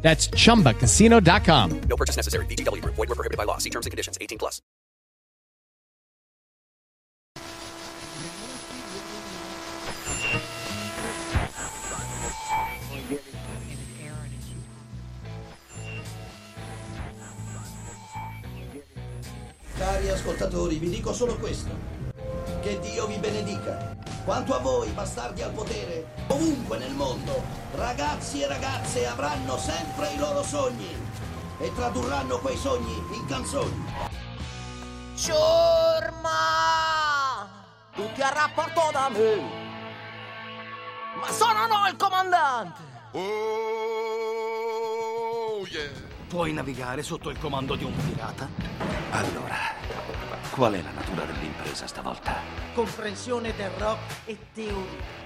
That's chumbacasino.com. No purchase necessary. VGW Group. Void were prohibited by law. See terms and conditions. 18 plus. Cari ascoltatori, vi dico solo questo. Che Dio vi benedica. Quanto a voi, bastardi al potere, ovunque nel mondo, ragazzi e ragazze avranno sempre i loro sogni e tradurranno quei sogni in canzoni. Ciurma! Tutti a rapporto da me! Ma sono no il comandante! Oh, yeah. Puoi navigare sotto il comando di un pirata? Allora, qual è la natura dell'impresa stavolta? Comprensione del rock e teoria.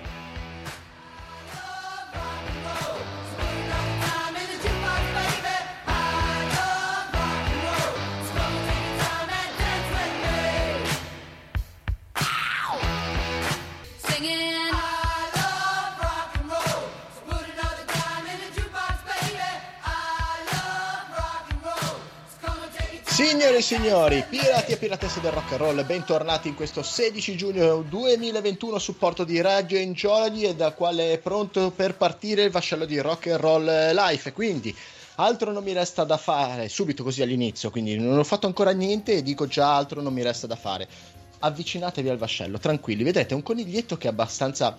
Signore e signori, pirati e piratesse del rock and roll, bentornati in questo 16 giugno 2021 supporto di Radio Enjoy e da quale è pronto per partire il vascello di Rock and Roll Life. Quindi altro non mi resta da fare subito così all'inizio, quindi non ho fatto ancora niente e dico già altro non mi resta da fare. Avvicinatevi al vascello, tranquilli, vedete, è un coniglietto che è abbastanza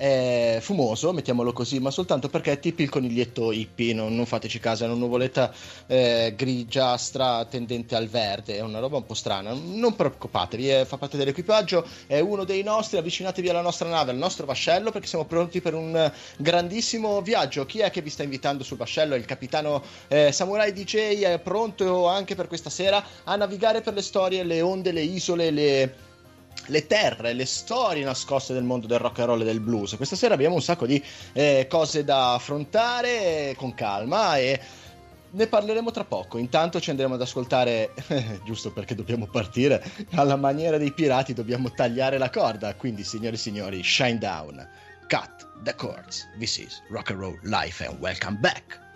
eh, fumoso, mettiamolo così, ma soltanto perché è tipo il coniglietto hippie, non, non fateci caso, è una nuvoletta eh, grigiastra tendente al verde, è una roba un po' strana, non preoccupatevi, eh, fa parte dell'equipaggio, è uno dei nostri, avvicinatevi alla nostra nave, al nostro vascello, perché siamo pronti per un grandissimo viaggio. Chi è che vi sta invitando sul vascello? Il capitano eh, Samurai DJ è pronto anche per questa sera a navigare per le storie, le onde, le isole, le le terre, le storie nascoste del mondo del rock and roll e del blues. Questa sera abbiamo un sacco di eh, cose da affrontare con calma e ne parleremo tra poco. Intanto ci andremo ad ascoltare, giusto perché dobbiamo partire, alla maniera dei pirati dobbiamo tagliare la corda. Quindi, signori e signori, shine down, cut the cords. This is rock and roll life and welcome back.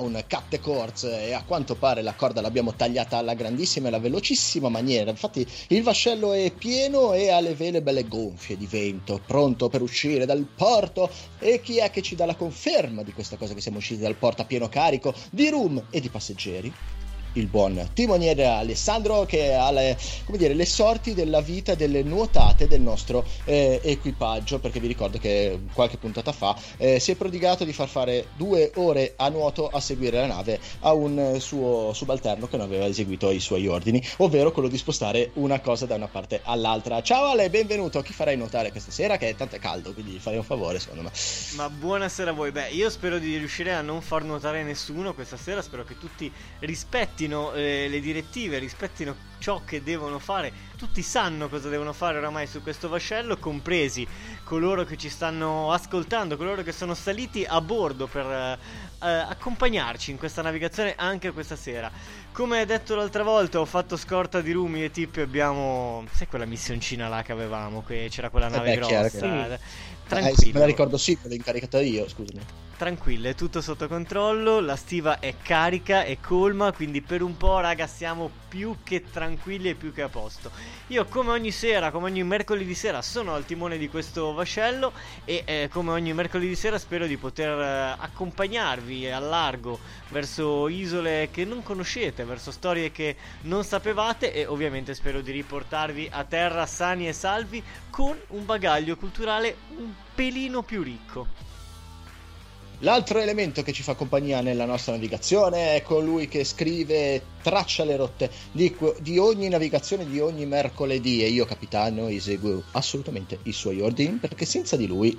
Down, cut the cords e a quanto pare la corda l'abbiamo tagliata alla grandissima e alla velocissima maniera. Infatti il vascello è pieno e ha le vele belle gonfie di vento, pronto per uscire dal porto. E chi è che ci dà la conferma di questa cosa che siamo usciti dal porto a pieno carico di room e di passeggeri? Il buon timoniere Alessandro che ha le, dire, le, sorti della vita delle nuotate del nostro eh, equipaggio perché vi ricordo che qualche puntata fa eh, si è prodigato di far fare due ore a nuoto a seguire la nave a un suo subalterno che non aveva eseguito i suoi ordini ovvero quello di spostare una cosa da una parte all'altra. Ciao Ale benvenuto. Chi farai nuotare questa sera? Che è tanto caldo quindi farei un favore secondo me. Ma buonasera a voi. Beh io spero di riuscire a non far nuotare nessuno questa sera. Spero che tutti rispettino rispettino eh, le direttive, rispettino ciò che devono fare. Tutti sanno cosa devono fare oramai su questo vascello, compresi coloro che ci stanno ascoltando, coloro che sono saliti a bordo per eh, accompagnarci in questa navigazione anche questa sera. Come detto l'altra volta, ho fatto scorta di Rumi e Tippi abbiamo... Sai quella missioncina là che avevamo? Che c'era quella nave eh beh, grossa. Chiaro, Tranquillo. Eh, me la ricordo sì, l'ho incaricata io, scusami. Tranquillo, è tutto sotto controllo, la stiva è carica, è colma, quindi per un po', raga, siamo più che tranquilli e più che a posto. Io come ogni sera, come ogni mercoledì sera, sono al timone di questo vascello e eh, come ogni mercoledì sera spero di poter eh, accompagnarvi al largo verso isole che non conoscete, verso storie che non sapevate e ovviamente spero di riportarvi a terra sani e salvi con un bagaglio culturale un pelino più ricco. L'altro elemento che ci fa compagnia nella nostra navigazione è colui che scrive, traccia le rotte di, di, ogni navigazione di ogni mercoledì e io capitano eseguo assolutamente i suoi ordini perché senza di lui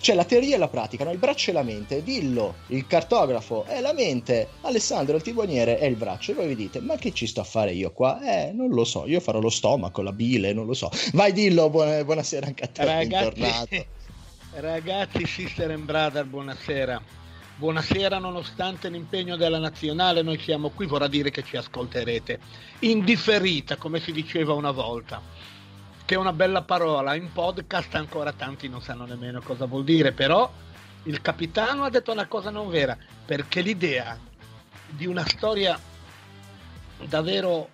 c'è la teoria e la pratica, no? il braccio e la mente, dillo, il cartografo è la mente, Alessandro il timoniere è il braccio e voi vi dite ma che ci sto a fare io qua? Eh non lo so, io farò lo stomaco, la bile, non lo so. Vai dillo, buona, buonasera anche a te, Ragazzi. bentornato. Ragazzi, sister and brother, buonasera. Buonasera, nonostante l'impegno della nazionale, noi siamo qui, vorrà dire che ci ascolterete. Indifferita, come si diceva una volta, che è una bella parola. In podcast ancora tanti non sanno nemmeno cosa vuol dire, però il capitano ha detto una cosa non vera, perché l'idea di una storia davvero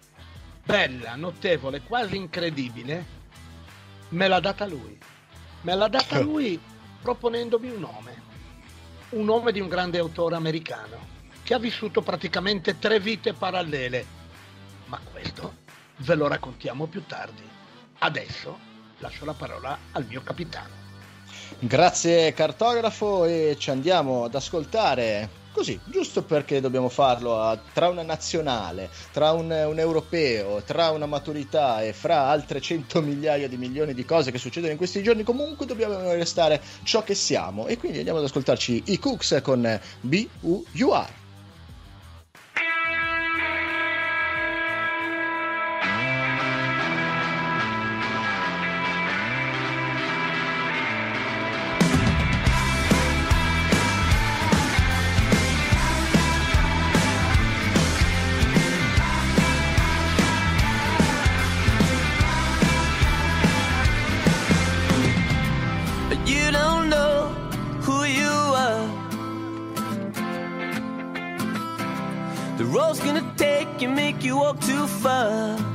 bella, notevole, quasi incredibile, me l'ha data lui. Me l'ha data lui proponendomi un nome, un nome di un grande autore americano che ha vissuto praticamente tre vite parallele, ma questo ve lo raccontiamo più tardi. Adesso lascio la parola al mio capitano. Grazie cartografo e ci andiamo ad ascoltare Così, giusto perché dobbiamo farlo a, tra una nazionale, tra un, un, europeo, tra una maturità e fra altre 100 migliaia di milioni di cose che succedono in questi giorni, comunque dobbiamo restare ciò che siamo. E quindi andiamo ad ascoltarci i Cooks con B-U-U-R. you walk too far.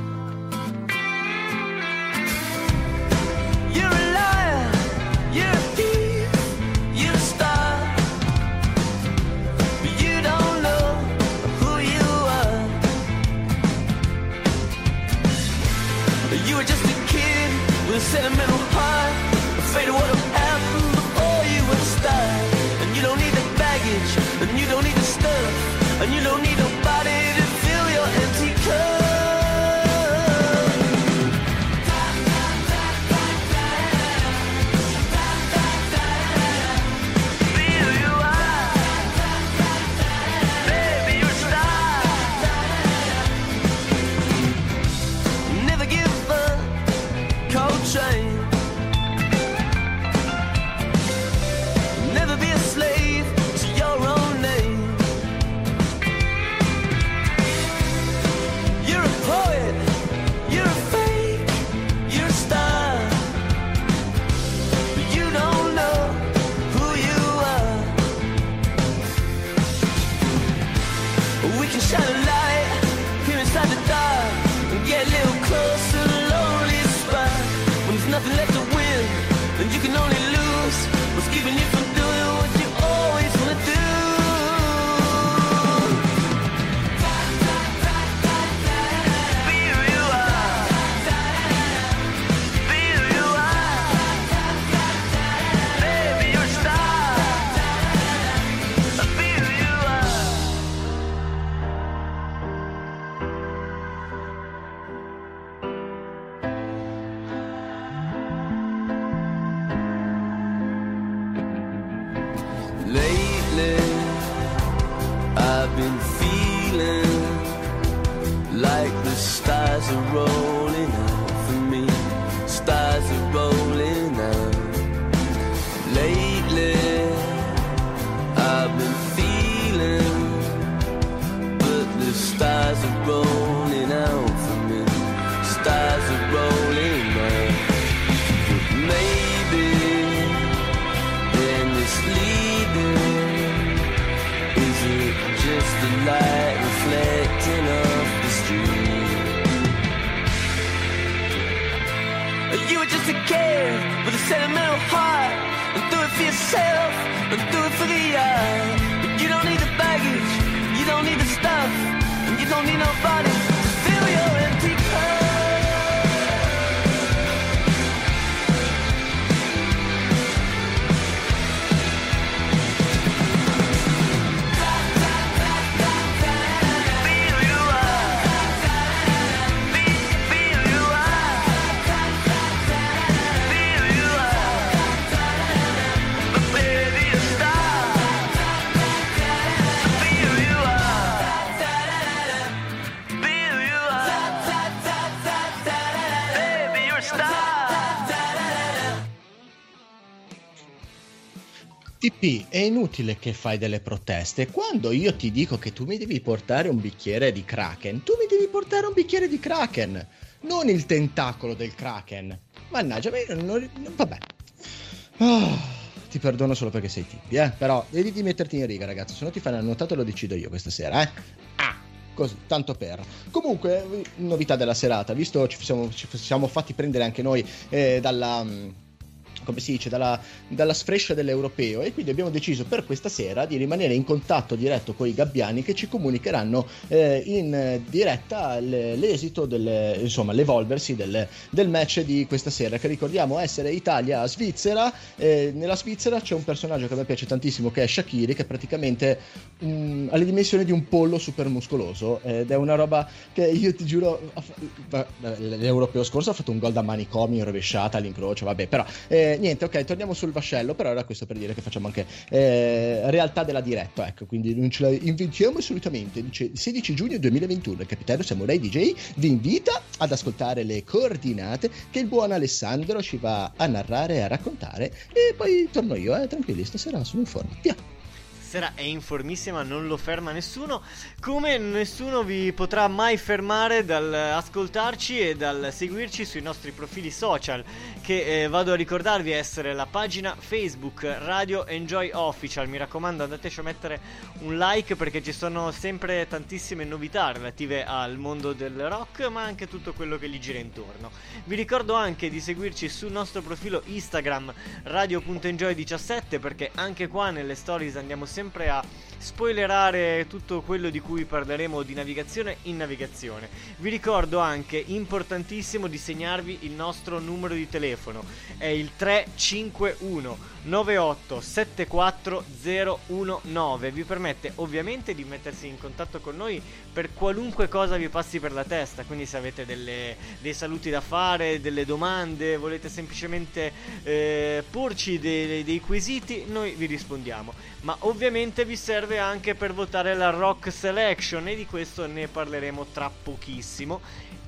Don't need nobody è inutile che fai delle proteste. Quando io ti dico che tu mi devi portare un bicchiere di Kraken, tu mi devi portare un bicchiere di Kraken, non il tentacolo del Kraken. Mannaggia, non, non- vabbè. Ah, ti perdono solo perché sei tipi, eh. Però devi di metterti in riga, ragazzo, se no ti fai una notata lo decido io questa sera, eh. Ah, così, tanto per. Comunque, novità della serata, visto ci siamo, ci siamo fatti prendere anche noi eh, dalla... come si dice, dalla, dalla sfrescia dell'europeo e quindi abbiamo deciso per questa sera di rimanere in contatto diretto con i gabbiani che ci comunicheranno eh, in diretta l'esito del, insomma, l'evolversi del, del match di questa sera che ricordiamo essere Italia-Svizzera. Eh, nella Svizzera c'è un personaggio che a me piace tantissimo che è Shakiri che è praticamente mm, ha le dimensioni di un pollo super muscoloso ed è una roba che io ti giuro l'europeo scorso ha fatto un gol da manicomio in rovesciata all'incrocio vabbè però eh, niente ok torniamo sul vascello però era questo per dire che facciamo anche eh, realtà della diretta ecco quindi non ce la inventiamo assolutamente dice 16 giugno 2021 il capitano Samurai DJ vi invita ad ascoltare le coordinate che il buon Alessandro ci va a narrare e a raccontare. E poi torno io eh tranquilli stasera sono in forma. Via Stasera è informissima, non lo ferma nessuno, come nessuno vi potrà mai fermare dal ascoltarci e dal seguirci sui nostri profili social, che eh, vado a ricordarvi essere la pagina Facebook Radio Enjoy Official. Mi raccomando, andateci a mettere un like perché ci sono sempre tantissime novità relative al mondo del rock, ma anche tutto quello che gli gira intorno. Vi ricordo anche di seguirci sul nostro profilo Instagram radio.enjoy17 perché anche qua nelle stories andiamo sempre a spoilerare tutto quello di cui parleremo di navigazione in navigazione. Vi ricordo anche, importantissimo, di segnarvi il nostro numero di telefono. È il 351 98 74 019. Vi permette ovviamente di mettersi in contatto con noi per qualunque cosa vi passi per la testa. Quindi se avete delle- dei saluti da fare, delle domande, volete semplicemente eh, porci dei, dei quesiti, noi vi rispondiamo. Ma ovviamente vi serve anche per votare la Rock Selection e di questo ne parleremo tra pochissimo.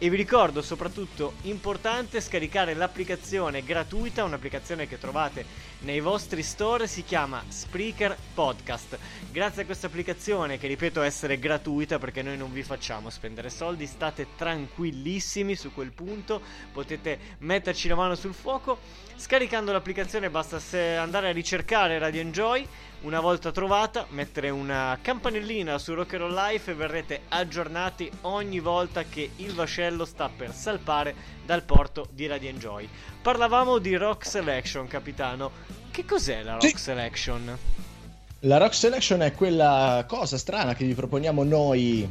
E vi ricordo soprattutto importante scaricare l'applicazione gratuita, un'applicazione che trovate nei vostri store, si chiama Spreaker Podcast. Grazie a questa applicazione, che ripeto essere gratuita perché noi non vi facciamo spendere soldi, state tranquillissimi su quel punto, potete metterci la mano sul fuoco. Scaricando l'applicazione basta andare a ricercare Radio Enjoy, una volta trovata mettere una campanellina su Rock'n'Roll Life e verrete aggiornati ogni volta che il vascello sta per salpare dal porto di Radio Enjoy. Parlavamo di Rock Selection, capitano. Che cos'è la Rock Sì. Selection? La Rock Selection è quella cosa strana che vi proponiamo noi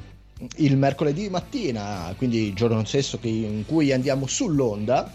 il mercoledì mattina, quindi il giorno stesso in cui andiamo sull'onda,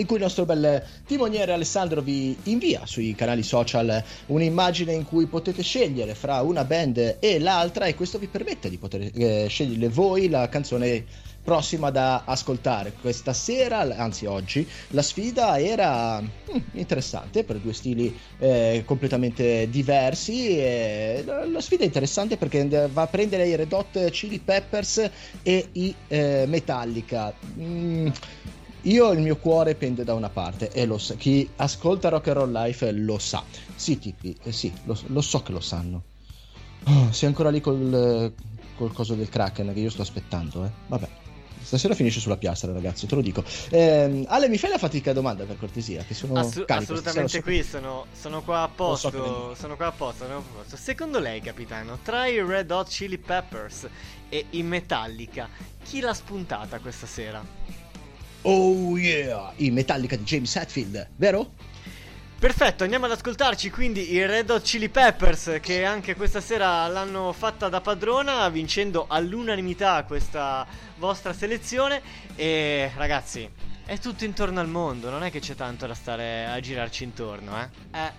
in cui il nostro bel timoniere Alessandro vi invia sui canali social un'immagine in cui potete scegliere fra una band e l'altra e questo vi permette di poter eh, scegliere voi la canzone prossima da ascoltare. Questa sera, anzi oggi, la sfida era mm, interessante per due stili eh, completamente diversi. E la, la sfida è interessante perché va a prendere i Red Hot Chili Peppers e i eh, Metallica. Mm, io il mio cuore pende da una parte e lo sa. Chi ascolta Rock and Roll Life lo sa. Sì, tipi, eh, sì, lo, lo so che lo sanno. Oh, sei ancora lì col, col coso del Kraken che io sto aspettando, eh. Vabbè. Stasera finisce sulla piastra, ragazzi, te lo dico. Eh, Ale, mi fai la fatica domanda per cortesia? Che sono Assu- carico, assolutamente stasera, qui, sono, sono qua a posto. so sono qua a posto, sono qua a posto. Secondo lei, capitano, tra i Red Hot Chili Peppers e i Metallica, chi l'ha spuntata questa sera? Oh yeah! I Metallica di James Hetfield, vero? Perfetto, andiamo ad ascoltarci quindi i Red Hot Chili Peppers che anche questa sera l'hanno fatta da padrona vincendo all'unanimità questa vostra selezione e ragazzi è tutto intorno al mondo, non è che c'è tanto da stare a girarci intorno, eh? Eh.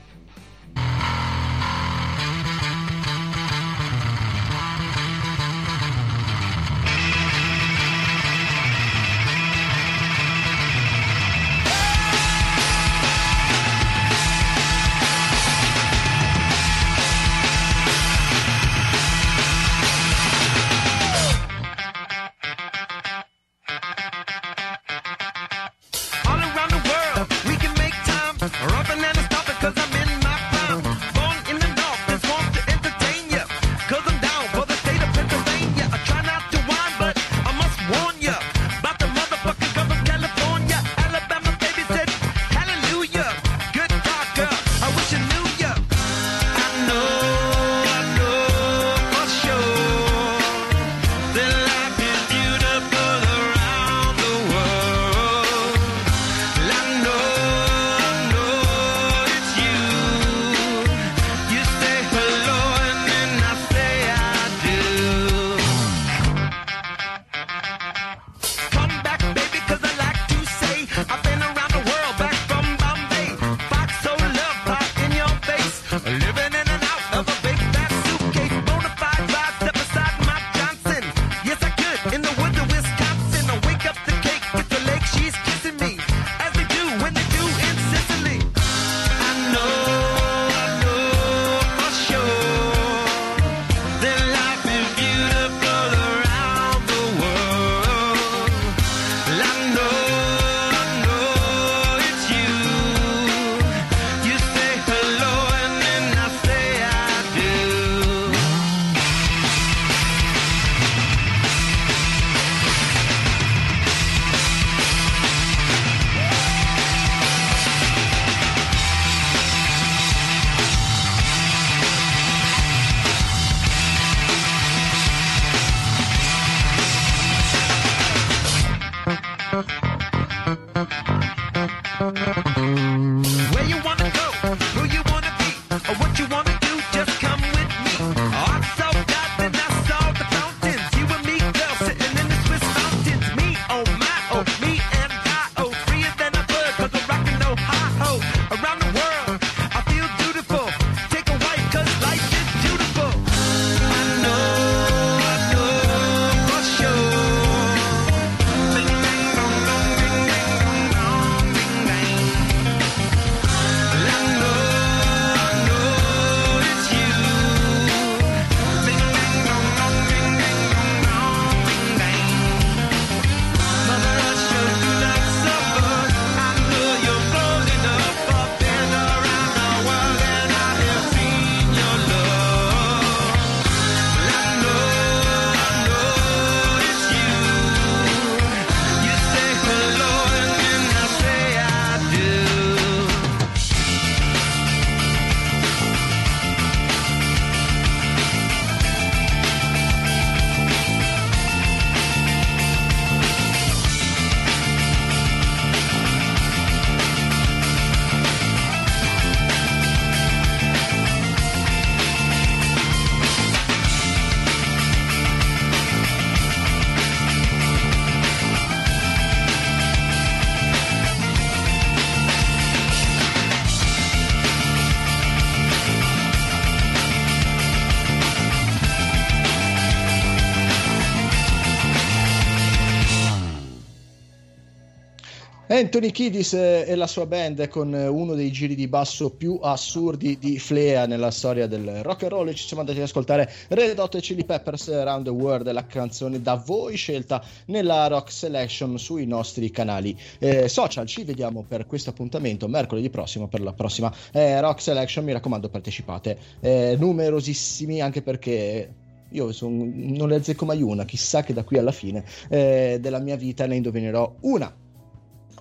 Anthony Kiddis e la sua band con uno dei giri di basso più assurdi di Flea nella storia del rock and roll. Ci siamo andati ad ascoltare Red Hot Chili Peppers Around the World la canzone da voi scelta nella Rock Selection sui nostri canali eh, social. Ci vediamo per questo appuntamento mercoledì prossimo per la prossima eh, Rock Selection. Mi raccomando partecipate eh, numerosissimi anche perché io son, non ne azzecco mai una. Chissà che da qui alla fine eh, della mia vita ne indovinerò una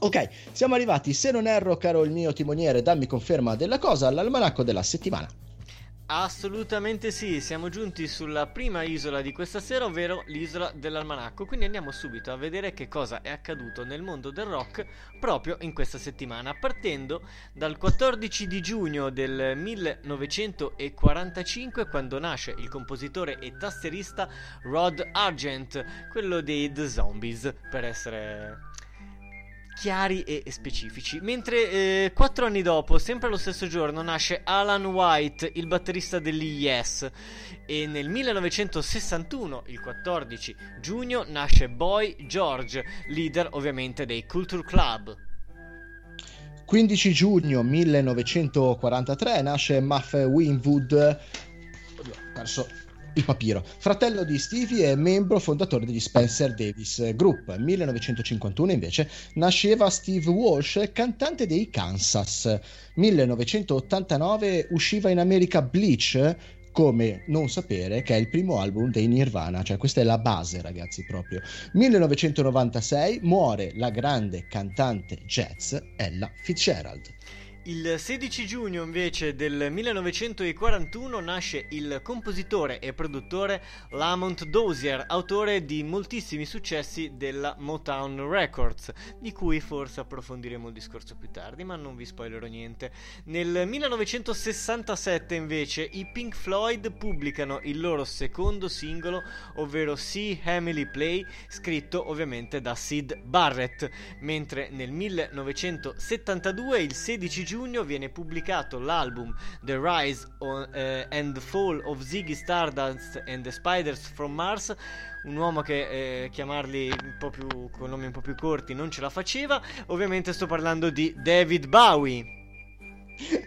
Ok, siamo arrivati, se non erro, caro il mio timoniere, dammi conferma della cosa, all'almanacco della settimana. Assolutamente sì, siamo giunti sulla prima isola di questa sera, ovvero l'isola dell'almanacco, quindi andiamo subito a vedere che cosa è accaduto nel mondo del rock proprio in questa settimana, partendo dal 14 di giugno del 1945 quando nasce il compositore e tastierista Rod Argent, quello dei The Zombies, per essere chiari e specifici. Mentre eh, quattro anni dopo, sempre lo stesso giorno, nasce Alan White, il batterista degli Yes. E nel 1961, il 14 giugno, nasce Boy George, leader ovviamente dei Culture Club. 15 giugno 1943 nasce Muff Winwood. Oddio, ho perso il papiro. Fratello di Stevie e membro fondatore degli Spencer Davis Group. 1951 invece nasceva Steve Walsh, cantante dei Kansas. 1989 usciva in America Bleach, come non sapere che è il primo album dei Nirvana, cioè questa è la base ragazzi proprio. 1996 muore la grande cantante jazz Ella Fitzgerald. Il 16 giugno invece del 1941 nasce il compositore e produttore Lamont Dozier, autore di moltissimi successi della Motown Records, di cui forse approfondiremo il discorso più tardi, ma non vi spoilerò niente. Nel 1967 invece i Pink Floyd pubblicano il loro secondo singolo, ovvero See Emily Play, scritto ovviamente da Sid Barrett, mentre nel 1972 il 16 giugno viene pubblicato l'album The Rise on, eh, and Fall of Ziggy Stardust and the Spiders from Mars un uomo che eh, chiamarli un po' più con nomi un po' più corti non ce la faceva ovviamente sto parlando di David Bowie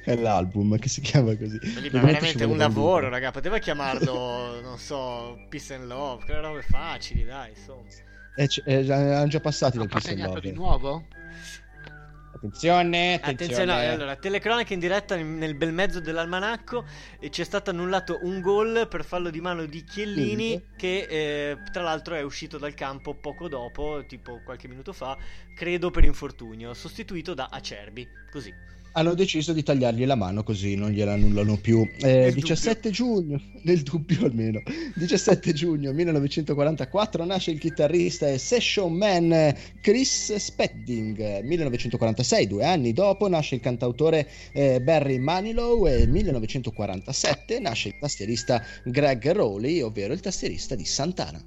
è l'album che si chiama così. Ma veramente un lavoro, raga. Poteva chiamarlo, non so, Peace and Love, quelle robe facili, dai, insomma. Eh, eh, hanno già passati dal Peace and Love. di nuovo? Attenzione, attenzione. attenzione allora, telecronache in diretta nel bel mezzo dell'almanacco e ci è stato annullato un gol per fallo di mano di Chiellini Mm. che eh, tra l'altro è uscito dal campo poco dopo, tipo qualche minuto fa, credo per infortunio, sostituito da Acerbi, così. Hanno deciso di tagliargli la mano così non gliela annullano più. Eh, 17 giugno, nel dubbio almeno, 17 giugno 1944 nasce il chitarrista e session man Chris Spedding. 1946, due anni dopo, nasce il cantautore eh, Barry Manilow e 1947 nasce il tastierista Greg Rowley, ovvero il tastierista di Santana.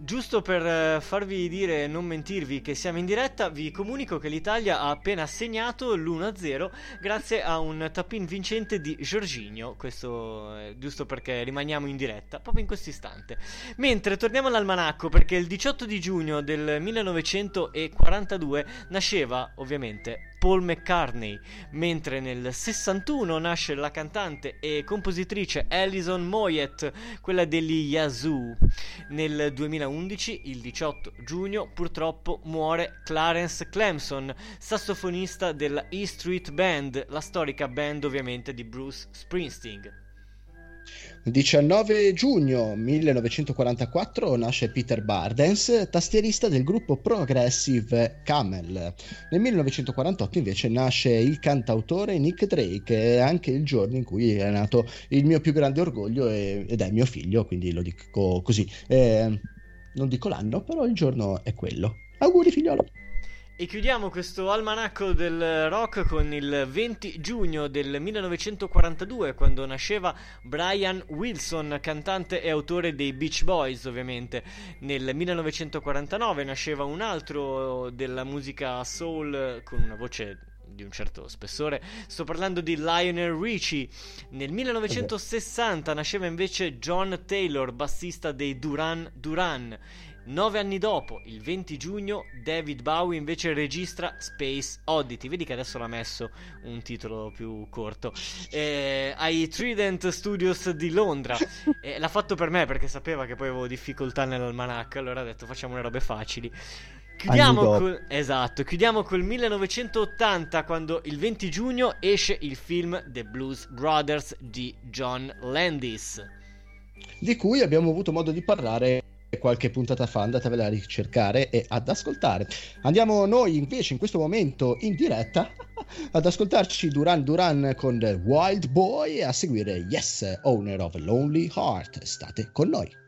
Giusto per eh, farvi dire e non mentirvi che siamo in diretta, vi comunico che l'Italia ha appena segnato l'1-0 grazie a un tap-in vincente di Giorginio. Questo è giusto perché rimaniamo in diretta proprio in questo istante. Mentre torniamo all'almanacco perché il 18 di giugno del 1942 nasceva ovviamente Paul McCartney, mentre nel 61 nasce la cantante e compositrice Alison Moyet, quella degli Yazoo. Nel 2011, il 18 giugno, purtroppo muore Clarence Clemson, sassofonista della E Street Band, la storica band ovviamente di Bruce Springsteen. 19 giugno 1944 nasce Peter Bardens, tastierista del gruppo progressive Camel. Nel 1948 invece nasce il cantautore Nick Drake, anche il giorno in cui è nato il mio più grande orgoglio ed è mio figlio, quindi lo dico così. Eh, non dico l'anno, però il giorno è quello. Auguri figliolo! E chiudiamo questo almanacco del rock con il 20 giugno del 1942, quando nasceva Brian Wilson, cantante e autore dei Beach Boys, ovviamente. Nel 1949 nasceva un altro della musica soul con una voce di un certo spessore. Sto parlando di Lionel Richie. Nel 1960 nasceva invece John Taylor, bassista dei Duran Duran. Nove anni dopo, il 20 giugno, David Bowie invece registra Space Oddity. Vedi che adesso l'ha messo un titolo più corto. Eh, ai Trident Studios di Londra. Eh, l'ha fatto per me perché sapeva che poi avevo difficoltà nell'almanacco. Allora ha detto facciamo le robe facili. Chiudiamo col, esatto, chiudiamo col 1980 quando il 20 giugno esce il film The Blues Brothers di John Landis. di cui abbiamo avuto modo di parlare qualche puntata fa, andatevela a ricercare e ad ascoltare. Andiamo noi invece in questo momento in diretta ad ascoltarci Duran Duran con Wild Boy e a seguire Yes, Owner of Lonely Heart. State con noi.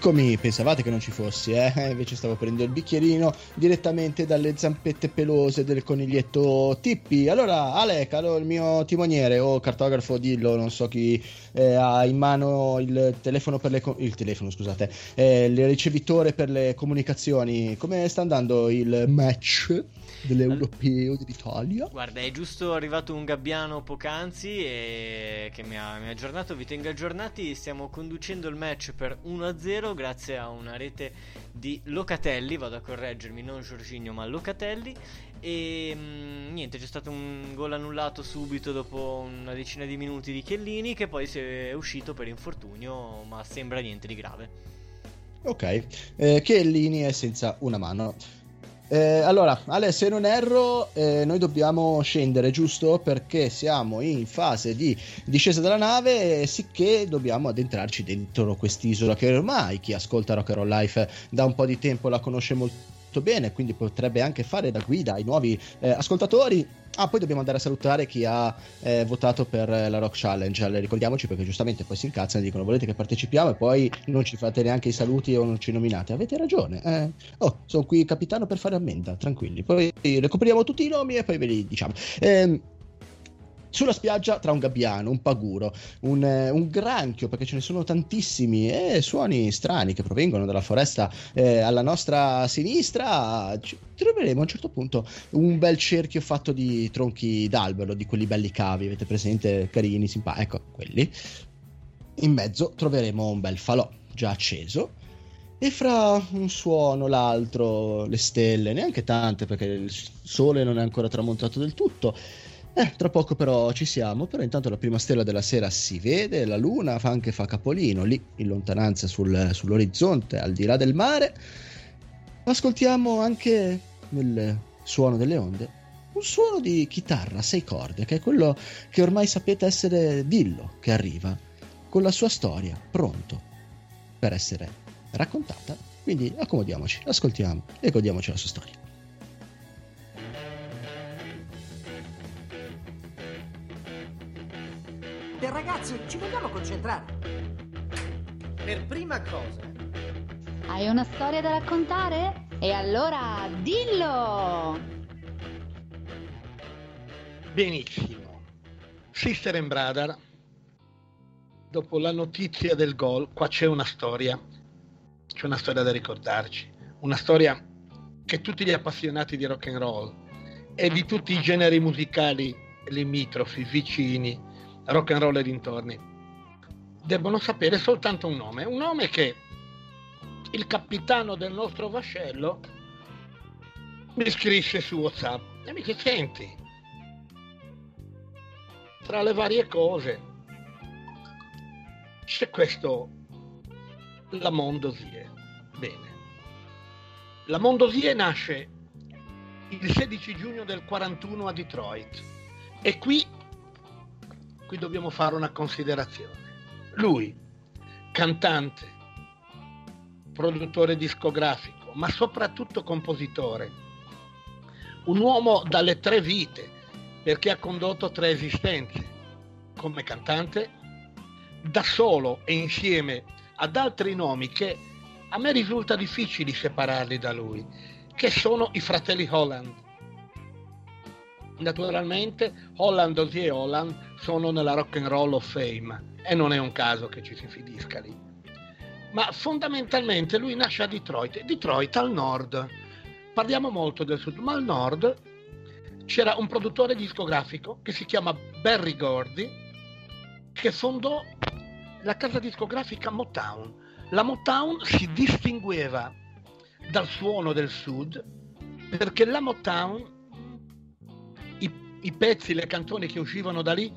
Eccomi, pensavate che non ci fossi, eh? Invece stavo prendendo il bicchierino direttamente dalle zampette pelose del coniglietto Tippi. Allora, Ale, caro il mio timoniere o cartografo, dillo, non so chi eh, ha in mano il telefono per le co- il telefono, scusate, eh, il ricevitore per le comunicazioni. Come sta andando il match dell'Europeo dell'Italia? Guarda, è giusto arrivato un gabbiano poc'anzi e che mi ha, mi ha aggiornato, vi tengo aggiornati, stiamo conducendo il match per 1-0 grazie a una rete di Locatelli, vado a correggermi, non Giorginio ma Locatelli e mm, niente, c'è stato un gol annullato subito dopo una decina di minuti di Chiellini che poi si è uscito per infortunio, ma sembra niente di grave. Ok, eh, Chiellini è senza una mano. Eh, allora, Ale, se non erro, eh, noi dobbiamo scendere, giusto? Perché siamo in fase di discesa della nave, sicché dobbiamo addentrarci dentro quest'isola che ormai chi ascolta Rock and Roll Life da un po' di tempo la conosce molto bene, quindi potrebbe anche fare da guida ai nuovi eh, ascoltatori. Ah, poi dobbiamo andare a salutare chi ha eh, votato per la Rock Challenge. Allora, ricordiamoci perché giustamente poi si incazzano e dicono volete che partecipiamo e poi non ci fate neanche i saluti o non ci nominate. Avete ragione. eh. Oh, sono qui capitano per fare ammenda, tranquilli. Poi recuperiamo tutti i nomi e poi ve li diciamo. Ehm, sulla spiaggia tra un gabbiano, un paguro, un, eh, un granchio, perché ce ne sono tantissimi, e suoni strani che provengono dalla foresta eh, alla nostra sinistra, ci- troveremo a un certo punto un bel cerchio fatto di tronchi d'albero, di quelli belli cavi, avete presente, carini, simpatici, ecco, quelli. In mezzo troveremo un bel falò già acceso. E fra un suono, l'altro, le stelle, neanche tante perché il sole non è ancora tramontato del tutto. Eh, tra poco però ci siamo, però intanto la prima stella della sera si vede, la luna fa anche fa capolino lì in lontananza sul- sull'orizzonte, al di là del mare. Ascoltiamo anche nel suono delle onde un suono di chitarra a sei corde, che è quello che ormai sapete essere Dillo che arriva, con la sua storia pronto per essere raccontata. Quindi accomodiamoci, ascoltiamo e godiamoci la sua storia. E ragazzi, ci vogliamo concentrare? Per prima cosa, Hai una storia da raccontare? E allora dillo! Benissimo. Sister and Brother, dopo la notizia del gol, qua c'è una storia, c'è una storia da ricordarci, una storia che tutti gli appassionati di rock and roll e di tutti i generi musicali limitrofi, vicini, rock and roll e dintorni, debbono sapere soltanto un nome, un nome che il capitano del nostro vascello mi scrisse su WhatsApp e mi dice senti, tra le varie cose c'è questo la Mondosie. Bene. La Mondosie nasce il 16 giugno del 41 a Detroit e qui qui dobbiamo fare una considerazione. Lui, cantante, produttore discografico, ma soprattutto compositore, un uomo dalle tre vite, perché ha condotto tre esistenze, come cantante, da solo e insieme ad altri nomi che a me risulta difficile separarli da lui, che sono i fratelli Holland. Naturalmente Holland, Ozzy e Holland sono nella Rock and Roll of Fame e non è un caso che ci si finisca lì. Ma fondamentalmente lui nasce a Detroit, Detroit al nord. Parliamo molto del sud, ma al nord c'era un produttore discografico che si chiama Barry Gordy che fondò la casa discografica Motown. La Motown si distingueva dal suono del sud perché la Motown, i, pezzi, le canzoni che uscivano da lì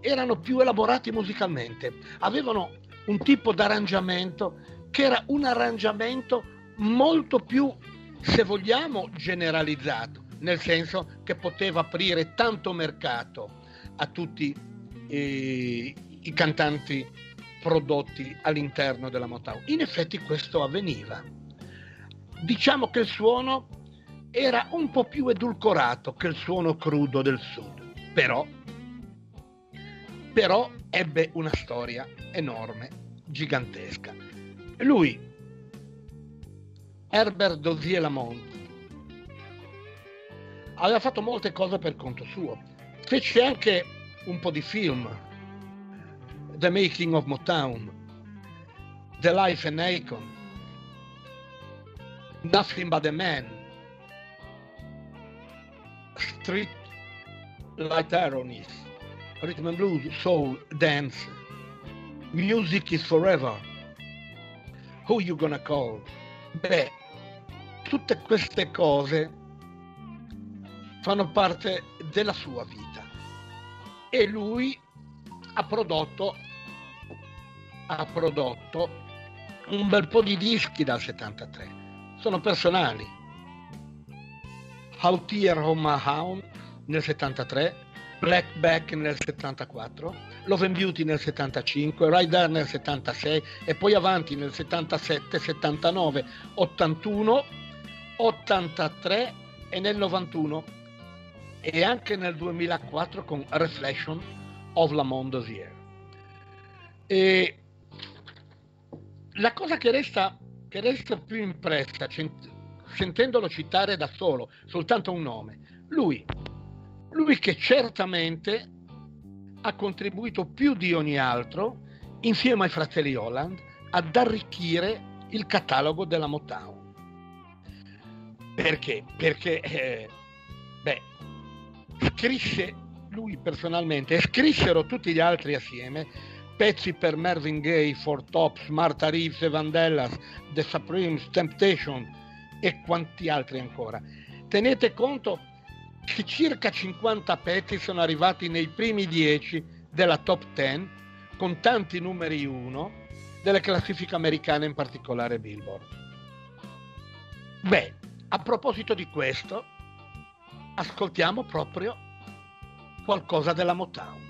erano più elaborati musicalmente, avevano un tipo d'arrangiamento che era un arrangiamento molto più, se vogliamo, generalizzato, nel senso che poteva aprire tanto mercato a tutti eh, i cantanti prodotti all'interno della Motown. In effetti questo avveniva. Diciamo che il suono era un po' più edulcorato che il suono crudo del sud, però, però ebbe una storia enorme, gigantesca. Lui Herbert Dozier Lamont. Aveva fatto molte cose per conto suo. Fece anche un po' di film. The Making of Motown, The Life and Icon, Nothing But a Man, Street Light Ironies, Rhythm and Blues, Soul, Dance, Music is Forever, Who You Gonna Call? Beh, tutte queste cose fanno parte della sua vita. E lui ha prodotto ha prodotto un bel po' di dischi dal 73 sono personali Here on My Hound nel 73 Blackback nel 74 Love and Beauty nel 75 Rider nel 76 e poi avanti nel 77 79 81 83 e nel 91 e anche nel 2004 con Reflection of Lamont Dozier. E la cosa che resta, che resta più impressa, sentendolo citare da solo, soltanto un nome, lui, lui che certamente ha contribuito più di ogni altro, insieme ai fratelli Holland, ad arricchire il catalogo della Motown. Perché? Perché, eh, beh, scrisse lui personalmente e scrissero tutti gli altri assieme pezzi per Mervyn Gaye, Four Tops, Martha Reeves e Vandellas, The Supremes, Temptation e quanti altri ancora. Tenete conto che circa 50 pezzi sono arrivati nei primi 10 della top 10 con tanti numeri 1 delle classifiche americane, in particolare Billboard. Beh, a proposito di questo, ascoltiamo proprio qualcosa della Motown.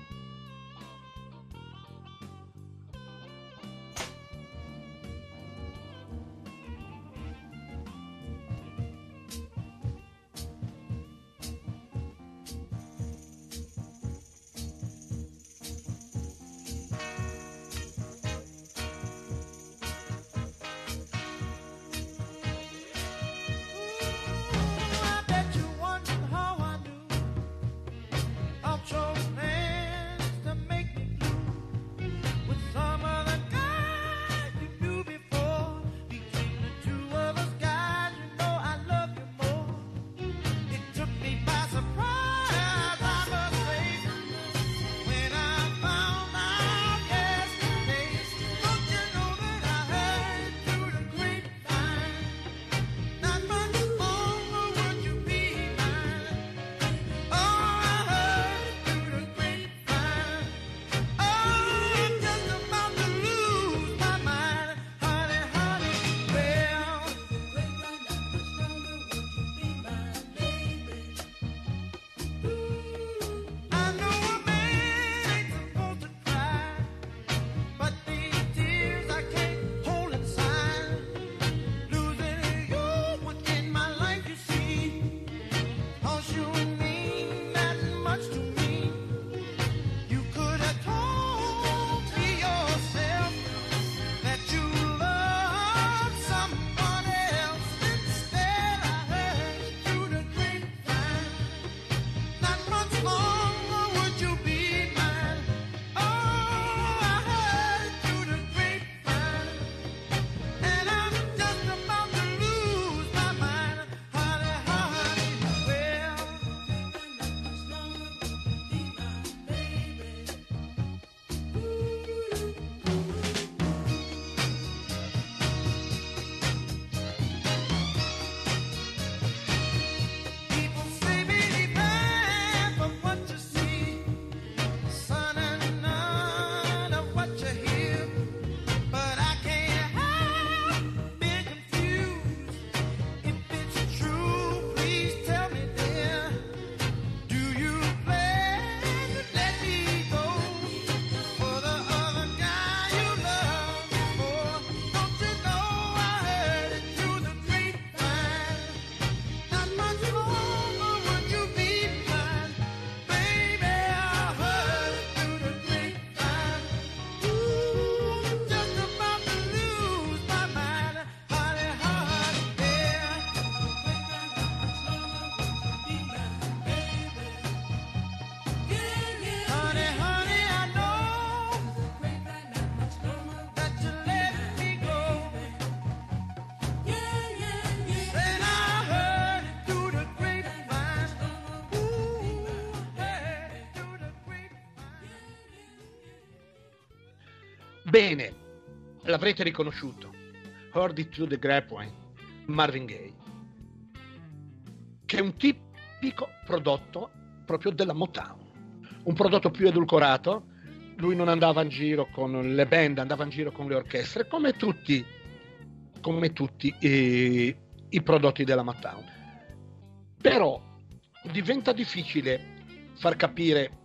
L'avrete riconosciuto. It through the grapevine, Marvin Gaye, che è un tipico prodotto proprio della Motown. Un prodotto più edulcorato, lui non andava in giro con le band, andava in giro con le orchestre, come tutti, come tutti i, i prodotti della Motown. Però diventa difficile far capire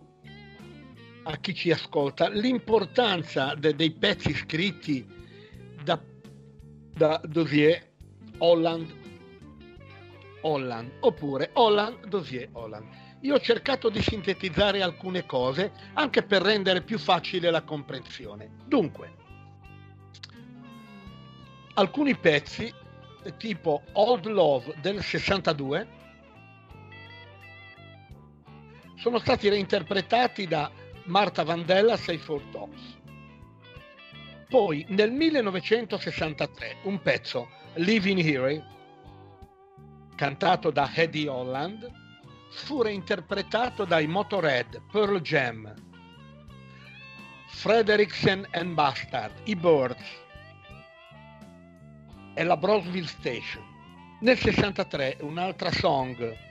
a chi ci ascolta l'importanza de- dei pezzi scritti da Dozier Holland Holland oppure Holland Dozier Holland. Io ho cercato di sintetizzare alcune cose anche per rendere più facile la comprensione. Dunque, alcuni pezzi tipo Old Love del 62 sono stati reinterpretati da Marta Vandella Sei for Tops. Poi nel 1963 un pezzo Living Here cantato da Eddie Holland fu reinterpretato dai Motorhead, Pearl Jam, Frederiksen and Bastard, i Birds e la Brosville Station. Nel 63 un'altra song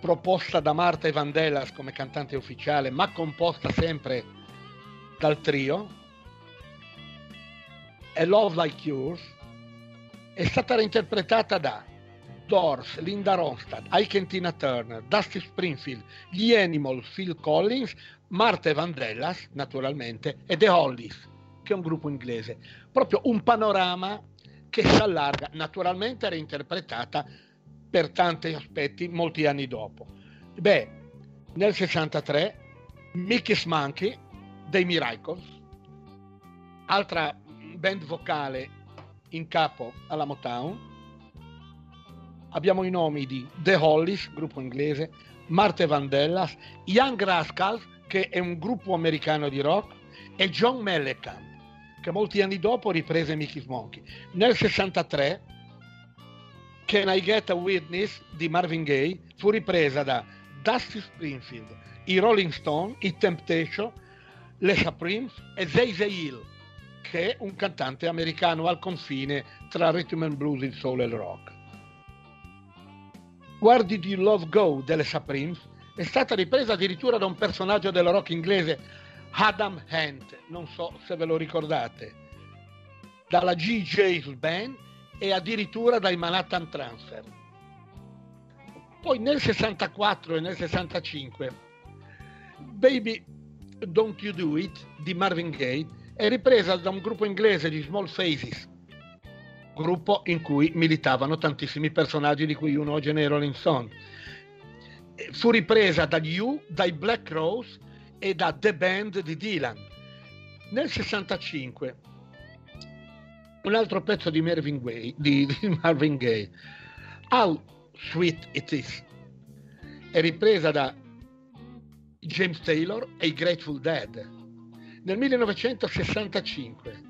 proposta da Marta Evandelas come cantante ufficiale, ma composta sempre dal trio, e Love Like Yours, è stata reinterpretata da Doors, Linda Ronstadt, Ike Tina Turner, Dusty Springfield, gli Animals, Phil Collins, Marta Evandelas, naturalmente, e The Hollies, che è un gruppo inglese. Proprio un panorama che si allarga, naturalmente reinterpretata per tanti aspetti molti anni dopo. Beh, nel 63 Mickey's Monkey dei Miracles, altra band vocale in capo alla Motown. Abbiamo i nomi di The Hollies, gruppo inglese, Marte Vandellas, Young Rascals, che è un gruppo americano di rock, e John Mellencamp, che molti anni dopo riprese Mickey's Monkey. Nel 63 Can I Get a Witness di Marvin Gaye fu ripresa da Dusty Springfield, i Rolling Stone, i Temptation, le Supremes e Zay Zay Hill, che è un cantante americano al confine tra rhythm and blues, il soul e il rock. Guardi di Love Go delle Supremes è stata ripresa addirittura da un personaggio del rock inglese, Adam Hunt, non so se ve lo ricordate, dalla G.J. Band e addirittura dai Manhattan Transfer. Poi nel 64 e nel 65 Baby Don't You Do It di Marvin Gaye è ripresa da un gruppo inglese di Small Faces, gruppo in cui militavano tantissimi personaggi di cui uno oggi è Rolling Stone. Fu ripresa dagli U, dai Black Rose e da The Band di Dylan. Nel 65 un altro pezzo di Marvin Gaye, di, di Marvin Gaye How Sweet It Is, è ripresa da James Taylor e i Grateful Dead. Nel 1965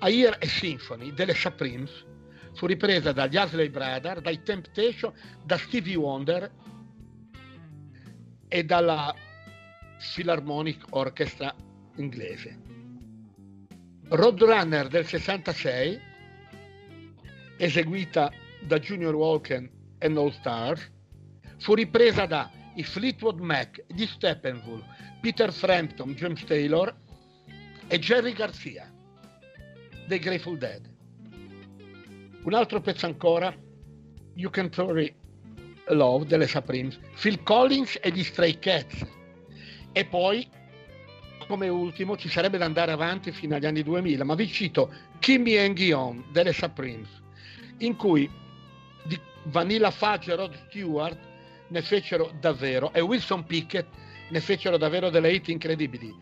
A Year a Symphony delle Supremes fu ripresa dagli Asley Brothers, dai Temptation, da Stevie Wonder e dalla Philharmonic Orchestra inglese. Roadrunner del 66, eseguita da Junior Walken e No Stars, fu ripresa da i Fleetwood Mac, gli Steppenwolf, Peter Frampton, James Taylor e Jerry Garcia dei Grateful Dead. Un altro pezzo ancora, You Can Tory Love delle Supremes, Phil Collins e gli Stray Cats. E poi, come ultimo, ci sarebbe da andare avanti fino agli anni 2000, ma vi cito Kimmy and Guillaume delle Supremes, in cui Vanilla Fudge e Rod Stewart ne fecero davvero, e Wilson Pickett ne fecero davvero delle hit incredibili.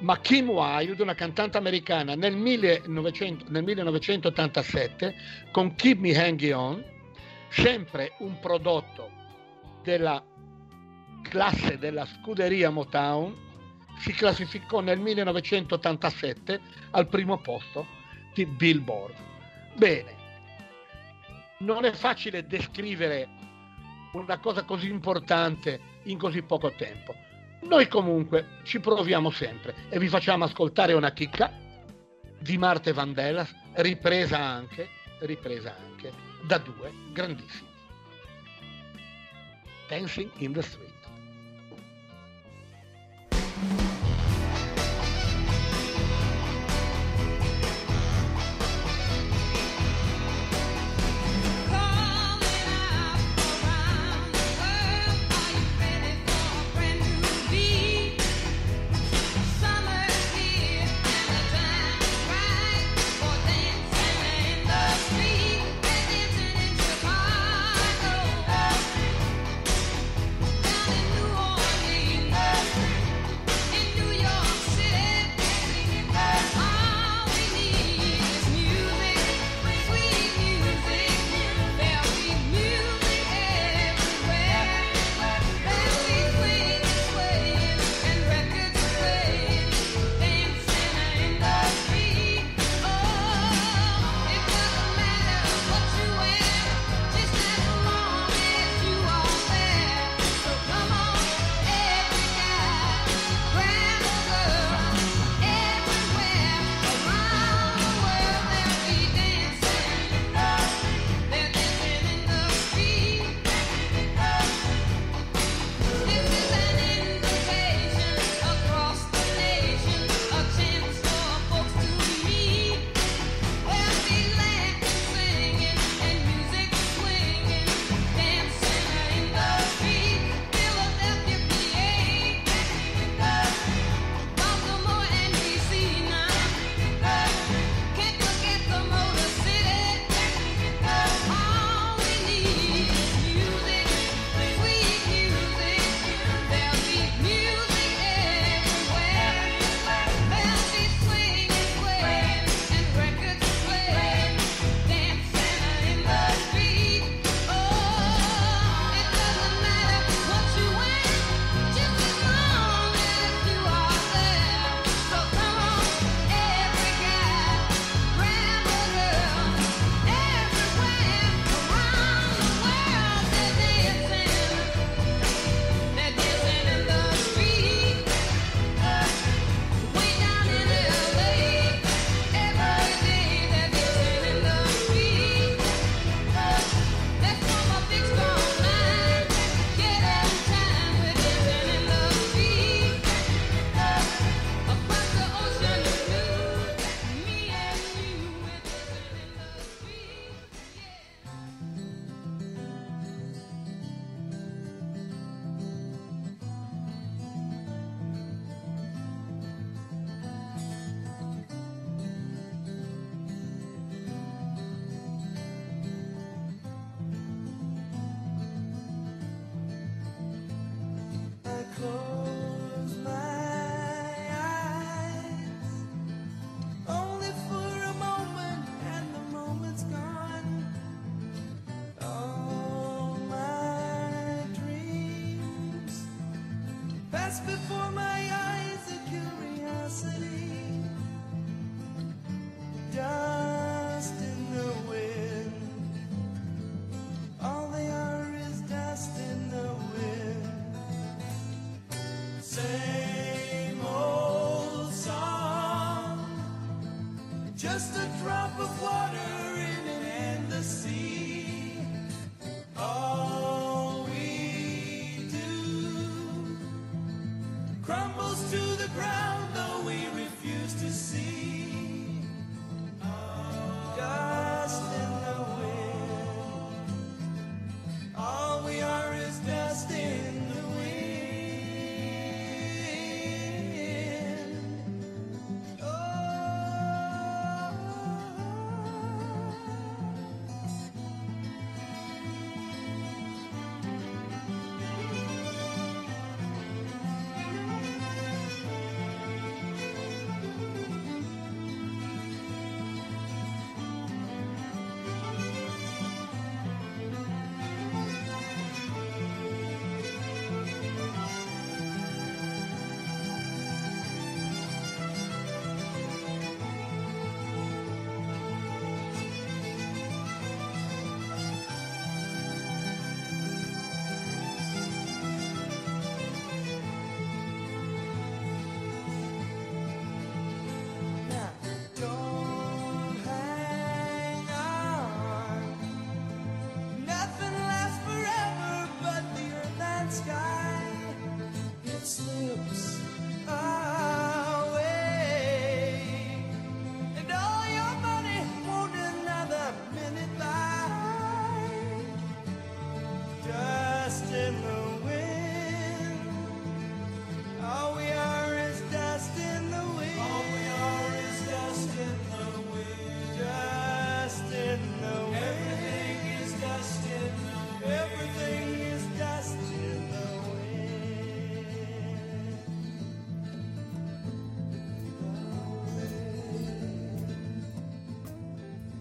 Ma Kim Wilde, una cantante americana, nel, 1900, nel 1987, con Keep Me Hanging On, sempre un prodotto della classe della scuderia Motown, si classificò nel 1987 al primo posto di Billboard. Bene, non è facile descrivere una cosa così importante in così poco tempo. Noi comunque ci proviamo sempre e vi facciamo ascoltare una chicca di Marte Vandellas, ripresa anche, ripresa anche da due grandissimi. Dancing in the Street.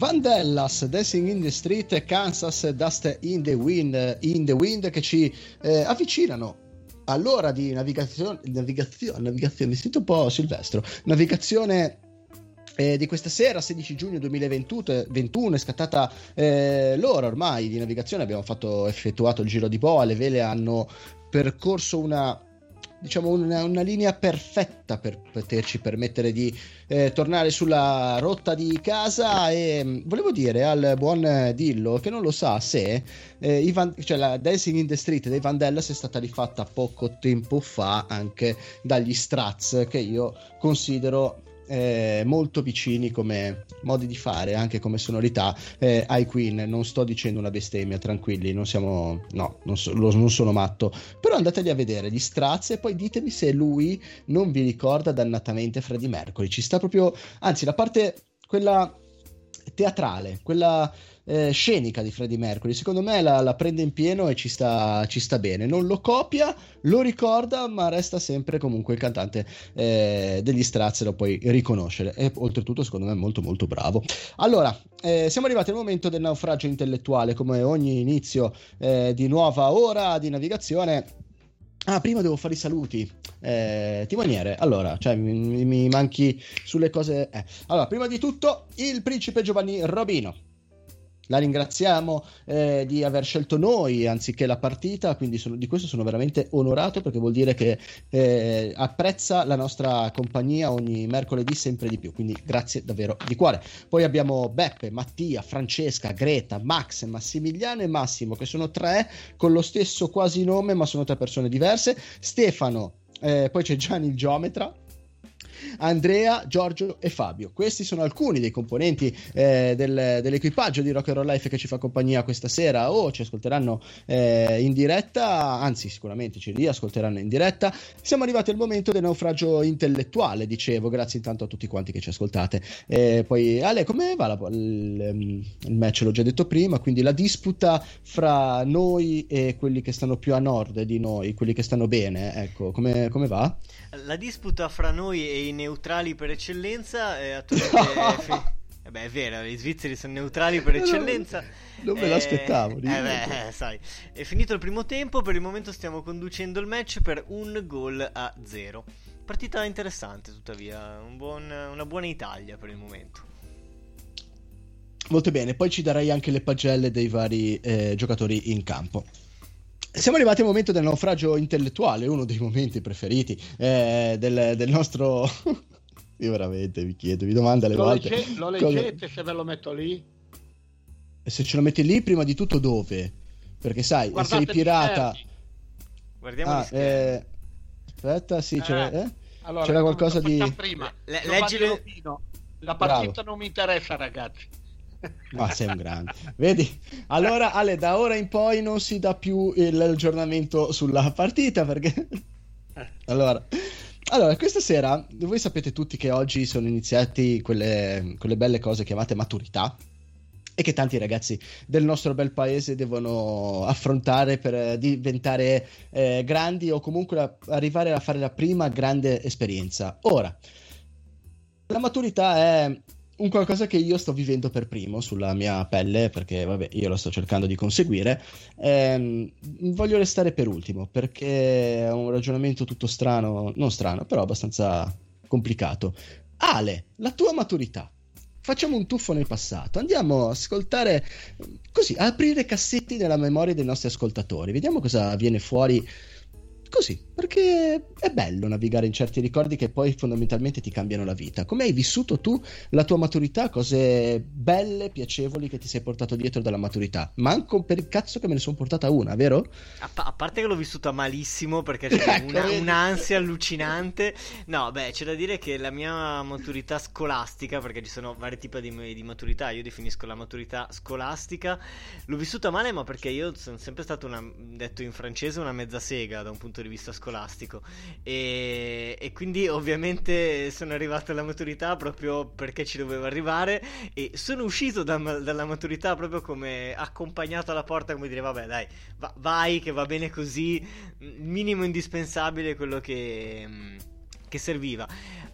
Vandellas, Dancing in the Street, Kansas, Dust in the Wind, in the wind che ci eh, avvicinano all'ora di navigazione, navigazione, navigazione, mi sento un po' silvestro, navigazione eh, di questa sera, 16 giugno 2021, è scattata eh, l'ora ormai di navigazione. Abbiamo fatto, effettuato il giro di boa. Le vele hanno percorso una diciamo una, una, linea perfetta per poterci permettere di eh, tornare sulla rotta di casa e mh, volevo dire al buon Dillo che non lo sa se eh, Van, cioè la Dancing in the Street dei Vandellas è stata rifatta poco tempo fa anche dagli Strats che io considero eh, molto vicini come modi di fare, anche come sonorità eh, ai Queen. Non sto dicendo una bestemmia, tranquilli, non siamo, no, non, so, lo, non sono matto. Però andateli a vedere gli Straz e poi ditemi se lui non vi ricorda dannatamente Freddie Mercury. Ci sta proprio, anzi, la parte quella teatrale, quella eh, scenica di Freddie Mercury. Secondo me la, la prende in pieno e ci sta, ci sta, bene. Non lo copia, lo ricorda, ma resta sempre comunque il cantante eh, degli Straz, lo puoi riconoscere. E oltretutto, secondo me, molto, molto bravo. Allora, eh, siamo arrivati al momento del naufragio intellettuale, come ogni inizio eh, di nuova ora di navigazione. Ah, prima devo fare i saluti. Eh, timoniere, allora, cioè mi, mi manchi sulle cose. Eh. Allora, prima di tutto, il principe Giovanni Robino. La ringraziamo eh, di aver scelto noi anziché la partita, quindi sono, di questo sono veramente onorato perché vuol dire che eh, apprezza la nostra compagnia ogni mercoledì sempre di più, quindi grazie davvero di cuore. Poi abbiamo Beppe, Mattia, Francesca, Greta, Max, Massimiliano e Massimo, che sono tre con lo stesso quasi nome, ma sono tre persone diverse. Stefano, eh, poi c'è Gianni il geometra Andrea, Giorgio e Fabio. Questi sono alcuni dei componenti eh, del, dell'equipaggio di Rock and Roll Life che ci fa compagnia questa sera o ci ascolteranno eh, in diretta, anzi sicuramente ci riascolteranno in diretta. Siamo arrivati al momento del naufragio intellettuale, dicevo, grazie intanto a tutti quanti che ci ascoltate. Eh, poi Ale, come va la, il, il match? L'ho già detto prima, quindi la disputa fra noi e quelli che stanno più a nord di noi, quelli che stanno bene, ecco, come, come va? La disputa fra noi e i neutrali per eccellenza è attualmente... eh beh, è vero, i svizzeri sono neutrali per eccellenza. Non me l'aspettavo. Eh, beh, sai. È finito il primo tempo, per il momento stiamo conducendo il match per un gol a zero. Partita interessante, tuttavia, un buon, una buona Italia per il momento. Molto bene, poi ci darai anche le pagelle dei vari eh, giocatori in campo. Siamo arrivati al momento del naufragio intellettuale, uno dei momenti preferiti eh, del, del, nostro... Io veramente vi chiedo, vi domando alle lo volte... Legge, lo leggete cosa... se ve lo metto lì? E se ce lo metti lì, prima di tutto dove? Perché sai, Guardate sei pirata... Guardiamo ah, eh... Aspetta, sì, c'era, eh? Allora, c'era qualcosa di... Prima. Le, leggile... La partita Bravo. non mi interessa, ragazzi. Ma sei un grande. Vedi? Allora, Ale, da ora in poi non si dà più l'aggiornamento sulla partita perché... Allora... Allora, questa sera voi sapete tutti che oggi sono iniziati quelle, quelle belle cose chiamate maturità e che tanti ragazzi del nostro bel paese devono affrontare per diventare eh, grandi o comunque la, arrivare a fare la prima grande esperienza. Ora, la maturità è un qualcosa che io sto vivendo per primo sulla mia pelle, perché vabbè, io lo sto cercando di conseguire. Ehm, voglio restare per ultimo, perché è un ragionamento tutto strano, non strano, però abbastanza complicato. Ale, la tua maturità. Facciamo un tuffo nel passato, andiamo a ascoltare, così, a aprire cassetti nella memoria dei nostri ascoltatori, vediamo cosa viene fuori Così, perché è bello navigare in certi ricordi che poi fondamentalmente ti cambiano la vita. Come hai vissuto tu la tua maturità? Cose belle, piacevoli che ti sei portato dietro dalla maturità? Manco per il cazzo che me ne sono portata una, vero? A, pa- a parte che l'ho vissuta malissimo perché c'è una, un'ansia allucinante. No, beh, c'è da dire che la mia maturità scolastica, perché ci sono vari tipi di, di maturità, io definisco la maturità scolastica, l'ho vissuta male, ma perché io sono sempre stato una, detto in francese, una mezza sega da un punto punto di vista scolastico e, e, quindi ovviamente sono arrivato alla maturità proprio perché ci dovevo arrivare e sono uscito da, dalla maturità proprio come accompagnato alla porta come dire vabbè dai va, vai che va bene così minimo indispensabile quello che, che serviva.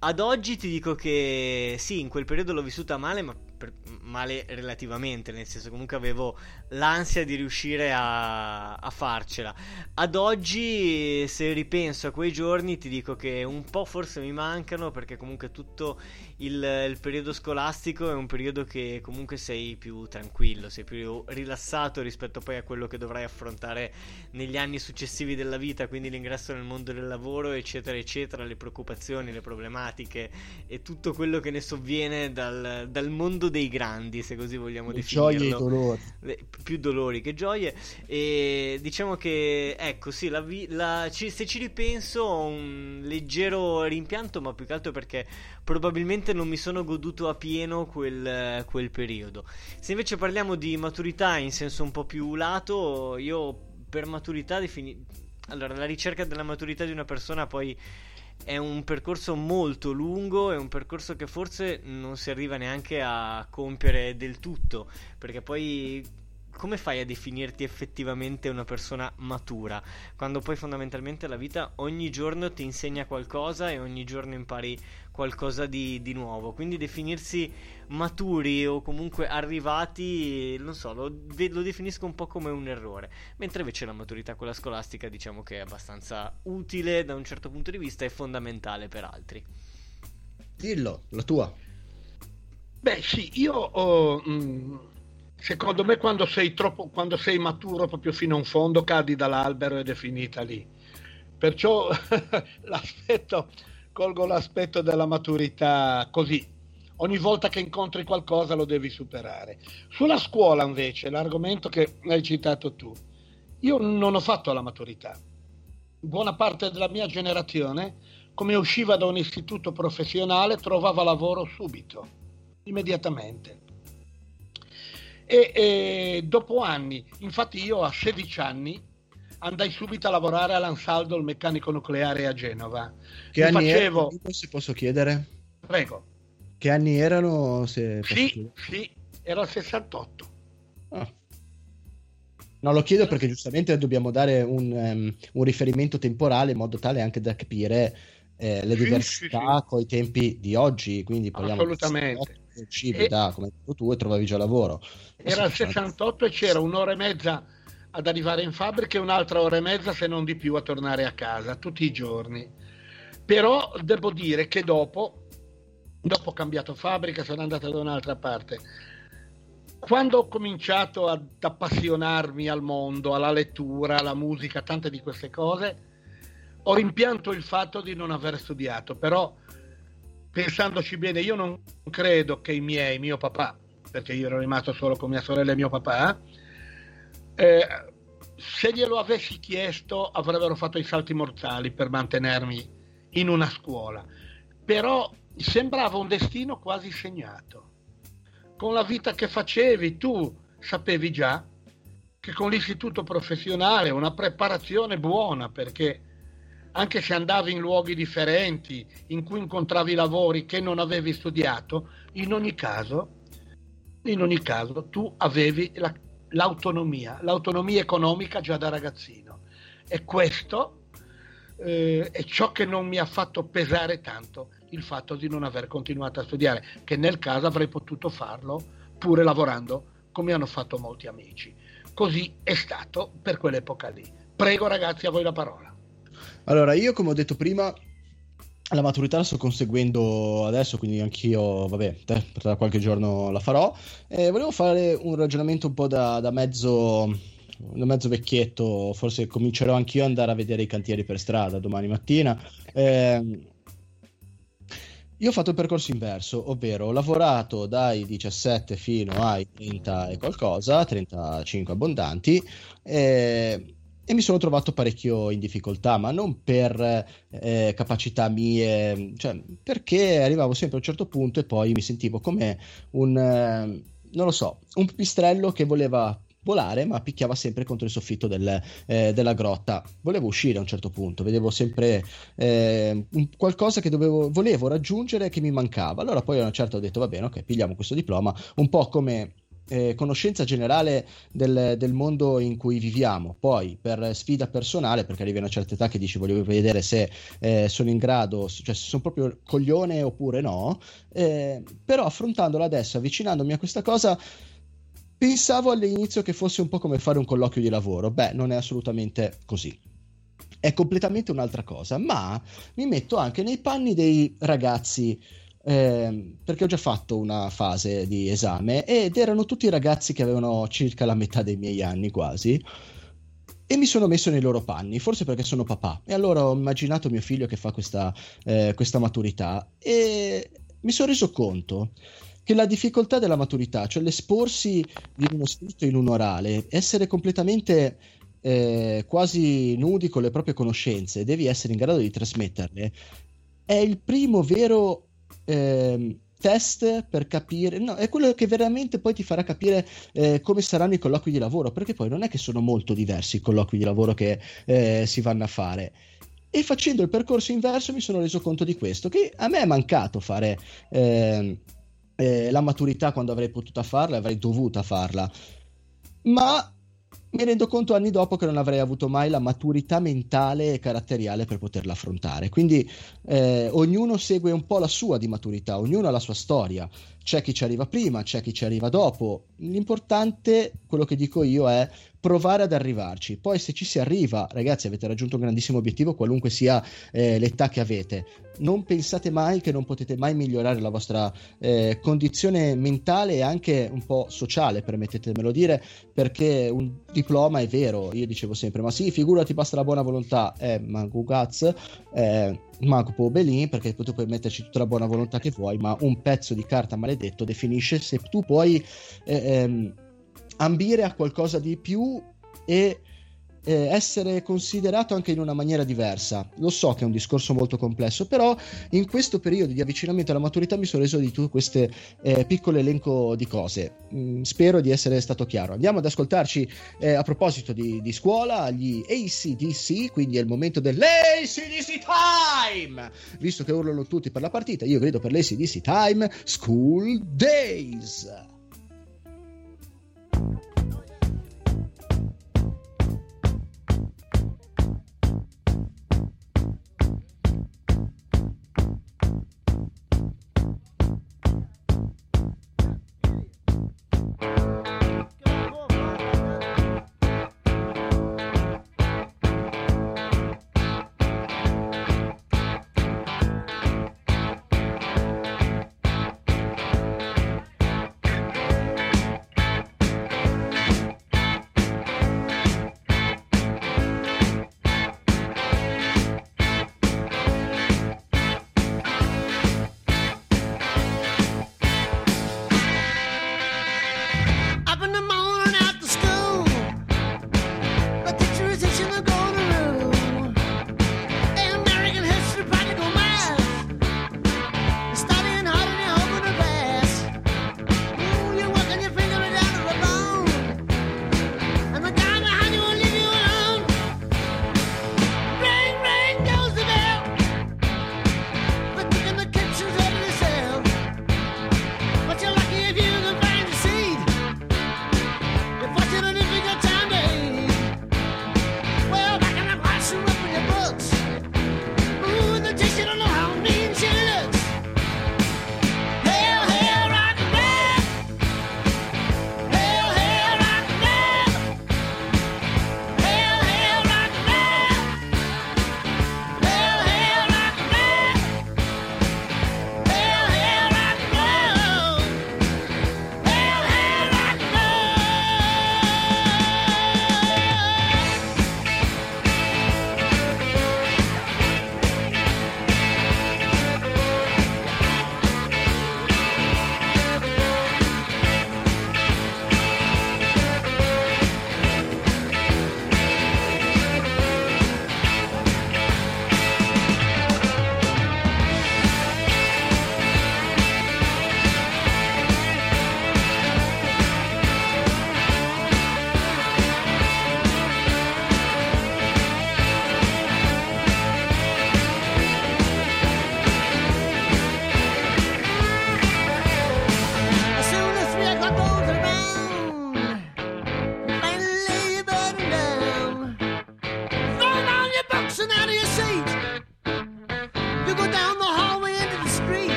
Ad oggi ti dico che sì in quel periodo l'ho vissuta male ma per- male relativamente, nel senso comunque avevo l'ansia di riuscire a, a farcela. Ad oggi, se ripenso a quei giorni, ti dico che un po' forse mi mancano perché comunque tutto il, il periodo scolastico è un periodo che comunque sei più tranquillo, sei più rilassato rispetto poi a quello che dovrai affrontare negli anni successivi della vita, quindi l'ingresso nel mondo del lavoro, eccetera, eccetera, le preoccupazioni, le problematiche e tutto quello che ne sovviene dal, dal mondo dei grandi, se così vogliamo Le definirlo. gioie e dolori. Le- più dolori che gioie. E diciamo che, ecco, sì, la la- ci- se ci ripenso ho un leggero rimpianto, ma più che altro perché probabilmente non mi sono goduto a pieno quel, quel periodo. Se invece parliamo di maturità in senso un po' più lato, io per maturità defini... Allora, la ricerca della maturità di una persona poi è un percorso molto lungo, è un percorso che forse non si arriva neanche a compiere del tutto, perché poi come fai a definirti effettivamente una persona matura? Quando poi fondamentalmente la vita ogni giorno ti insegna qualcosa e ogni giorno impari qualcosa di, di nuovo. Quindi definirsi maturi o comunque arrivati, non so, lo, ve- lo definisco un po' come un errore. Mentre invece la maturità, quella scolastica, diciamo che è abbastanza utile da un certo punto di vista e fondamentale per altri. Dillo, la tua. Beh, sì, io ho, mh, secondo me quando sei troppo, quando sei maturo proprio fino a un fondo cadi dall'albero ed è finita lì. Perciò l'aspetto, colgo l'aspetto della maturità così. Ogni volta che incontri qualcosa lo devi superare. Sulla scuola invece, l'argomento che hai citato tu, io non ho fatto la maturità. Buona parte della mia generazione, come usciva da un istituto professionale, trovava lavoro subito, immediatamente. E, e dopo anni, infatti io a 16 anni andai subito a lavorare all'Ansaldo, il meccanico nucleare a Genova. Che Mi anni facevo... erano, se posso chiedere? Prego. Che anni erano? Se Sì, sì, era il 68. Ah. No, lo chiedo perché giustamente dobbiamo dare un, ehm, un riferimento temporale in modo tale anche da capire eh, le Sì, diversità sì, con i tempi di oggi. Quindi parliamo Assolutamente. di uscivi E- da, come hai detto tu, e trovavi già lavoro. Era il 68 e c'era un'ora e mezza ad arrivare in fabbrica e un'altra ora e mezza, se non di più, a tornare a casa, tutti i giorni. Però devo dire che dopo, dopo ho cambiato fabbrica, sono andato da un'altra parte. Quando ho cominciato ad appassionarmi al mondo, alla lettura, alla musica, tante di queste cose, ho rimpianto il fatto di non aver studiato, però pensandoci bene, io non credo che i miei, mio papà, perché io ero rimasto solo con mia sorella e mio papà, eh, se glielo avessi chiesto avrebbero fatto i salti mortali per mantenermi in una scuola. Però sembrava un destino quasi segnato. Con la vita che facevi tu sapevi già che con l'istituto professionale una preparazione buona perché anche se andavi in luoghi differenti in cui incontravi lavori che non avevi studiato, in ogni caso, in ogni caso tu avevi la- l'autonomia, l'autonomia economica già da ragazzino. E questo eh, è ciò che non mi ha fatto pesare tanto il fatto di non aver continuato a studiare, che nel caso avrei potuto farlo pure lavorando come hanno fatto molti amici. Così è stato per quell'epoca lì. Prego ragazzi, a voi la parola. Allora, io come ho detto prima, la maturità la sto conseguendo adesso, quindi anch'io, vabbè, tra qualche giorno la farò. E volevo fare un ragionamento un po' da, da mezzo, da mezzo vecchietto, forse comincerò anch'io ad andare a vedere i cantieri per strada domani mattina. Ehm, io ho fatto il percorso inverso, ovvero ho lavorato dai 17 fino ai 30 e qualcosa, 35 abbondanti, e, e mi sono trovato parecchio in difficoltà, ma non per eh, capacità mie, cioè perché arrivavo sempre a un certo punto e poi mi sentivo come un, eh, non lo so, un pipistrello che voleva volare ma picchiava sempre contro il soffitto del, eh, della grotta. Volevo uscire a un certo punto vedevo sempre eh, qualcosa che dovevo, volevo raggiungere che mi mancava. Allora poi a una certa ho detto va bene ok pigliamo questo diploma. Un po' come eh, conoscenza generale del, del mondo in cui viviamo. Poi, per sfida personale, perché arrivi a una certa età che dici voglio vedere se eh, sono in grado, cioè se sono proprio coglione oppure no, eh, però affrontandola adesso, avvicinandomi a questa cosa, pensavo all'inizio che fosse un po' come fare un colloquio di lavoro. Beh, non è assolutamente così. È completamente un'altra cosa, ma mi metto anche nei panni dei ragazzi eh, perché ho già fatto una fase di esame ed erano tutti ragazzi che avevano circa la metà dei miei anni quasi e mi sono messo nei loro panni, forse perché sono papà. E allora ho immaginato mio figlio che fa questa, eh, questa maturità e mi sono reso conto che la difficoltà della maturità, cioè l'esporsi di uno scritto in un orale, essere completamente eh, quasi nudi con le proprie conoscenze, devi essere in grado di trasmetterle, è il primo vero eh, test per capire, no, è quello che veramente poi ti farà capire eh, come saranno i colloqui di lavoro, perché poi non è che sono molto diversi i colloqui di lavoro che eh, si vanno a fare. E facendo il percorso inverso mi sono reso conto di questo, che a me è mancato fare eh, eh, la maturità quando avrei potuto farla, avrei dovuta farla. Ma mi rendo conto anni dopo che non avrei avuto mai la maturità mentale e caratteriale per poterla affrontare. Quindi eh, ognuno segue un po' la sua di maturità, ognuno ha la sua storia. C'è chi ci arriva prima, c'è chi ci arriva dopo. L'importante, quello che dico io, è provare ad arrivarci. Poi se ci si arriva, ragazzi, avete raggiunto un grandissimo obiettivo, qualunque sia eh, l'età che avete. Non pensate mai che non potete mai migliorare la vostra eh, condizione mentale e anche un po' sociale, permettetemelo dire, perché un diploma è vero, io dicevo sempre, ma sì, figurati, basta la buona volontà, eh, ma Gugaz, eh, Marco Pobelin, perché tu puoi metterci tutta la buona volontà che vuoi, ma un pezzo di carta maledetto definisce se tu puoi eh, ehm, ambire a qualcosa di più e eh, essere considerato anche in una maniera diversa. Lo so che è un discorso molto complesso, però in questo periodo di avvicinamento alla maturità mi sono reso di tutto questo eh, piccolo elenco di cose. Mm, spero di essere stato chiaro. Andiamo ad ascoltarci eh, a proposito di, di, scuola, gli ACDC, quindi è il momento dell'ACDC Time! Visto che urlano tutti per la partita, io grido per l'ACDC Time School Days!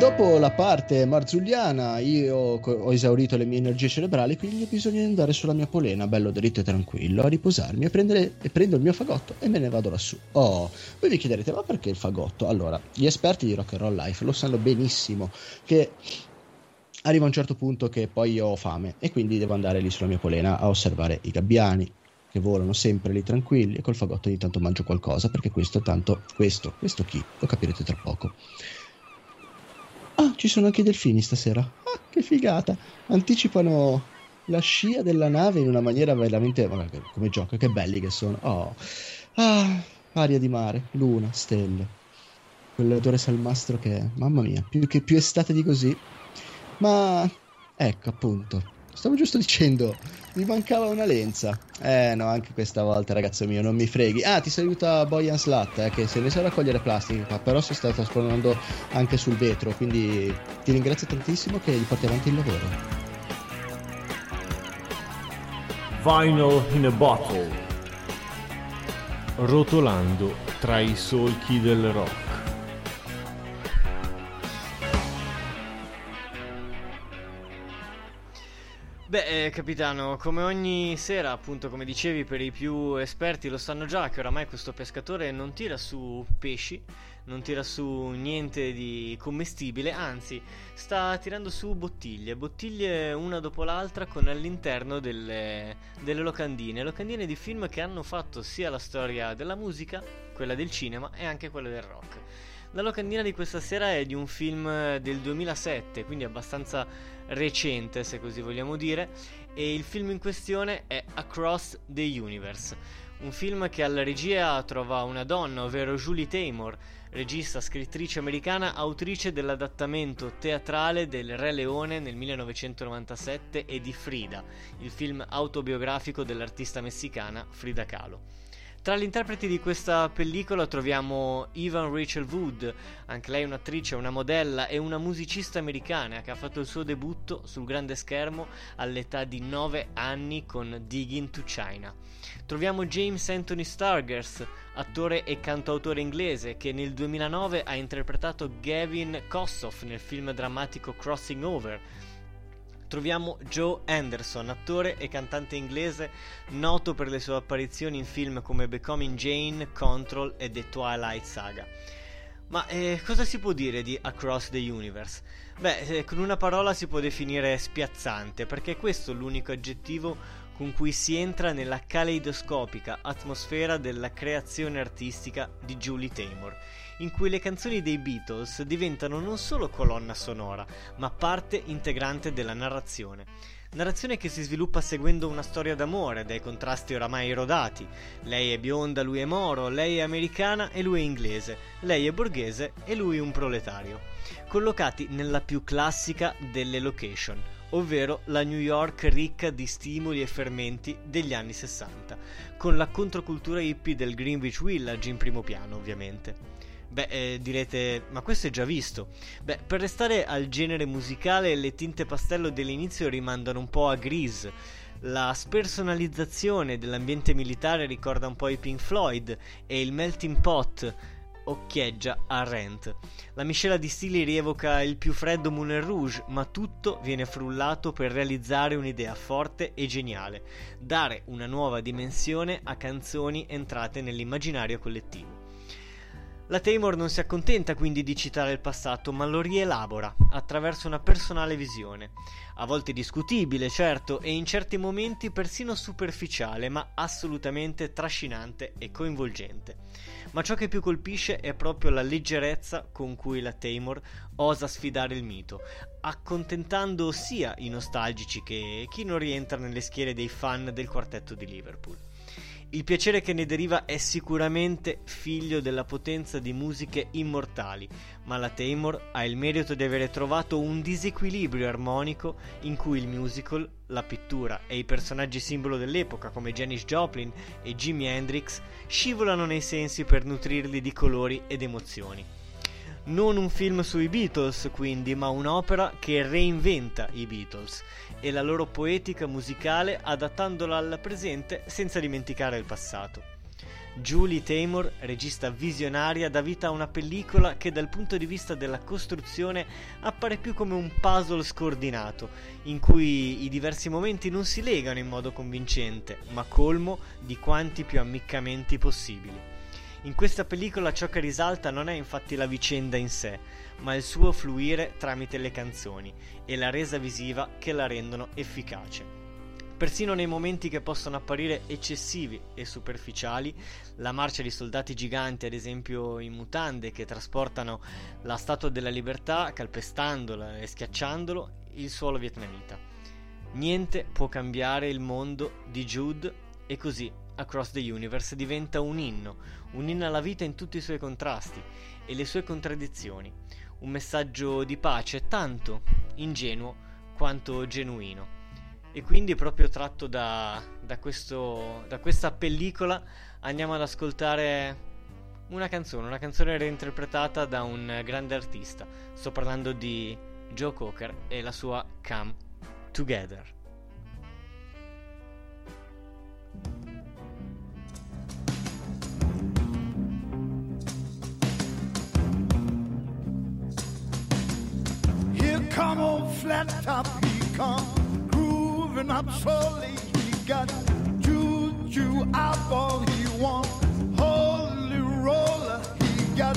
Dopo la parte marzulliana io ho esaurito le mie energie cerebrali, quindi ho bisogno di andare sulla mia polena, bello dritto e tranquillo, a riposarmi, a prendere, e prendo il mio fagotto e me ne vado lassù. Oh, voi vi chiederete, ma perché il fagotto? Allora, gli esperti di Rock and Roll Life lo sanno benissimo che arriva un certo punto che poi ho fame e quindi devo andare lì sulla mia polena a osservare i gabbiani che volano sempre lì tranquilli e col fagotto ogni tanto mangio qualcosa perché questo tanto questo questo chi lo capirete tra poco ah ci sono anche i delfini stasera. Ah che figata. Anticipano la scia della nave in una maniera veramente che- come gioco che belli che sono. Oh. Ah aria di mare luna stelle. Quell'odore salmastro che mamma mia più, che più estate di così. Ma ecco appunto Stavo giusto dicendo, mi mancava una lenza. Eh no, anche questa volta, ragazzo mio, non mi freghi. Ah, ti saluta Boyan Slat, eh, che se ne sa raccogliere plastica, però si sta trasformando anche sul vetro, quindi ti ringrazio tantissimo che gli porti avanti il lavoro. Vinyl in a bottle. Rotolando tra i solchi del rock. Beh, eh, capitano, come ogni sera, appunto, come dicevi, per i più esperti lo sanno già che oramai questo pescatore non tira su pesci, non tira su niente di commestibile, anzi, sta tirando su bottiglie, bottiglie una dopo l'altra con all'interno delle, delle locandine, locandine di film che hanno fatto sia la storia della musica, quella del cinema e anche quella del rock. La locandina di questa sera è di un film del 2007, quindi abbastanza recente se così vogliamo dire, e il film in questione è Across the Universe, un film che alla regia trova una donna, ovvero Julie Taymor, regista, scrittrice americana, autrice dell'adattamento teatrale del Re Leone nel 1997 e di Frida, il film autobiografico dell'artista messicana Frida Kahlo. Tra gli interpreti di questa pellicola troviamo Evan Rachel Wood, anche lei un'attrice, una modella e una musicista americana che ha fatto il suo debutto sul grande schermo all'età di 9 anni con Digging to China. Troviamo James Anthony Stargers, attore e cantautore inglese che nel 2009 ha interpretato Gavin Kossoff nel film drammatico Crossing Over troviamo Joe Anderson, attore e cantante inglese noto per le sue apparizioni in film come Becoming Jane, Control e The Twilight Saga. Ma eh, cosa si può dire di Across the Universe? Beh, eh, con una parola si può definire spiazzante, perché questo è l'unico aggettivo con cui si entra nella caleidoscopica atmosfera della creazione artistica di Julie Taymor, in cui le canzoni dei Beatles diventano non solo colonna sonora, ma parte integrante della narrazione. Narrazione che si sviluppa seguendo una storia d'amore, dai contrasti oramai erodati. Lei è bionda, lui è moro, lei è americana e lui è inglese, lei è borghese e lui un proletario. Collocati nella più classica delle location, ovvero la New York ricca di stimoli e fermenti degli anni 60, con la controcultura hippie del Greenwich Village in primo piano, ovviamente. Beh, eh, direte, ma questo è già visto. Beh, per restare al genere musicale, le tinte pastello dell'inizio rimandano un po' a Grease. La spersonalizzazione dell'ambiente militare ricorda un po' i Pink Floyd e il melting pot occhieggia a Rent. La miscela di stili rievoca il più freddo Moulin Rouge, ma tutto viene frullato per realizzare un'idea forte e geniale, dare una nuova dimensione a canzoni entrate nell'immaginario collettivo. La Taymor non si accontenta quindi di citare il passato, ma lo rielabora attraverso una personale visione, a volte discutibile, certo, e in certi momenti persino superficiale, ma assolutamente trascinante e coinvolgente. Ma ciò che più colpisce è proprio la leggerezza con cui la Taymor osa sfidare il mito, accontentando sia i nostalgici che chi non rientra nelle schiere dei fan del quartetto di Liverpool. Il piacere che ne deriva è sicuramente figlio della potenza di musiche immortali, ma la Taymor ha il merito di avere trovato un disequilibrio armonico in cui il musical, la pittura e i personaggi simbolo dell'epoca come Janis Joplin e Jimi Hendrix scivolano nei sensi per nutrirli di colori ed emozioni. Non un film sui Beatles, quindi, ma un'opera che reinventa i Beatles e la loro poetica musicale adattandola al presente senza dimenticare il passato. Julie Taymor, regista visionaria, dà vita a una pellicola che dal punto di vista della costruzione appare più come un puzzle scordinato, in cui i diversi momenti non si legano in modo convincente, ma colmo di quanti più ammiccamenti possibili. In questa pellicola ciò che risalta non è infatti la vicenda in sé, ma il suo fluire tramite le canzoni e la resa visiva che la rendono efficace. Persino nei momenti che possono apparire eccessivi e superficiali, la marcia di soldati giganti, ad esempio in mutande, che trasportano la Statua della Libertà calpestandola e schiacciandolo, il suolo vietnamita. Niente può cambiare il mondo di Jude e così Across the Universe diventa un inno, un inno alla vita in tutti i suoi contrasti e le sue contraddizioni, un messaggio di pace tanto ingenuo quanto genuino. E quindi proprio tratto da, da, questo, da questa pellicola andiamo ad ascoltare una canzone, una canzone reinterpretata da un grande artista. Sto parlando di Joe Cocker e la sua Come Together. Come on flat top, he come grooving up slowly. He got juju eyeball, he want holy roller. He got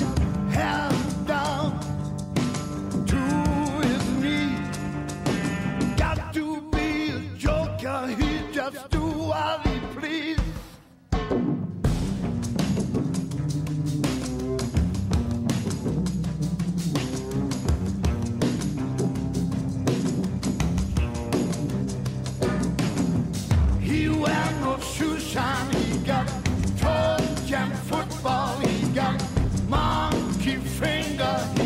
He got toe jam football. He got monkey finger.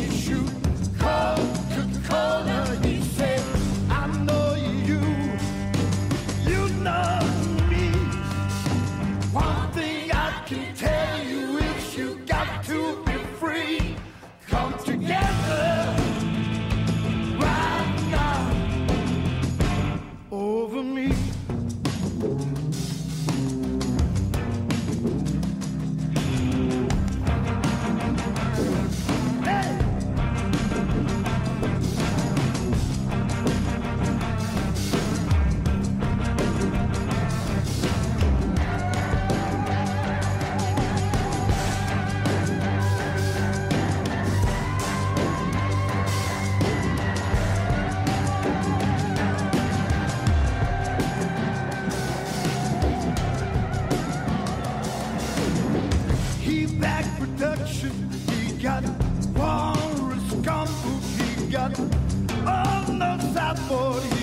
He got Forrest Gump, he got on the sideboard.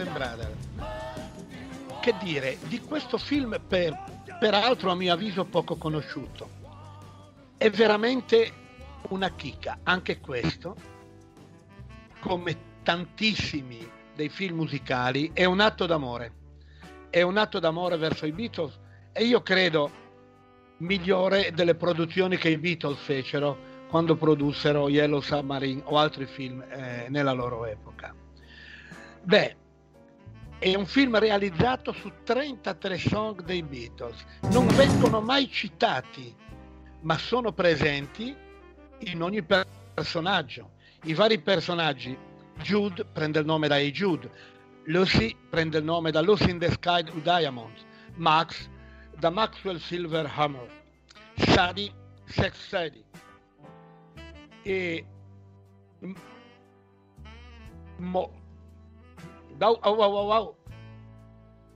And Brother. Che dire di questo film, per, peraltro a mio avviso poco conosciuto? È veramente una chicca, anche questo, come tantissimi dei film musicali, è un atto d'amore. È un atto d'amore verso i Beatles e io credo migliore delle produzioni che i Beatles fecero quando produssero Yellow Submarine o altri film eh, nella loro epoca. Beh, è un film realizzato su 33 song dei Beatles. Non vengono mai citati, ma sono presenti in ogni per- personaggio. I vari personaggi, Jude prende il nome da Hey Jude, Lucy prende il nome da Lucy in the Sky with Diamonds, Max da Maxwell Silver Hammer, Sadie, Sex Sadie e mo- da, oh, oh, oh,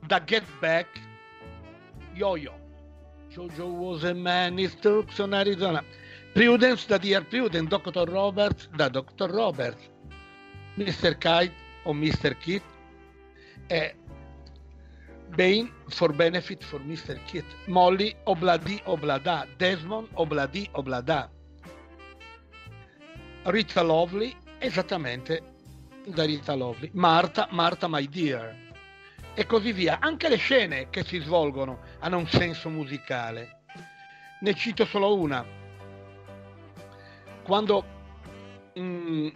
da Get Back Yo-Yo Jojo was a man in Tucson, Arizona Prudence da Dear Prudence Dr. Roberts da Dr. Roberts Mr. Kite o Mr. Kit e Bane for Benefit for Mr. Kit Molly Obladi Oblada Desmond Obladi Oblada Rita Lovely esattamente da Rita Lovely. Marta Marta My Dear. E così via. Anche le scene che si svolgono hanno un senso musicale. Ne cito solo una. Quando mm,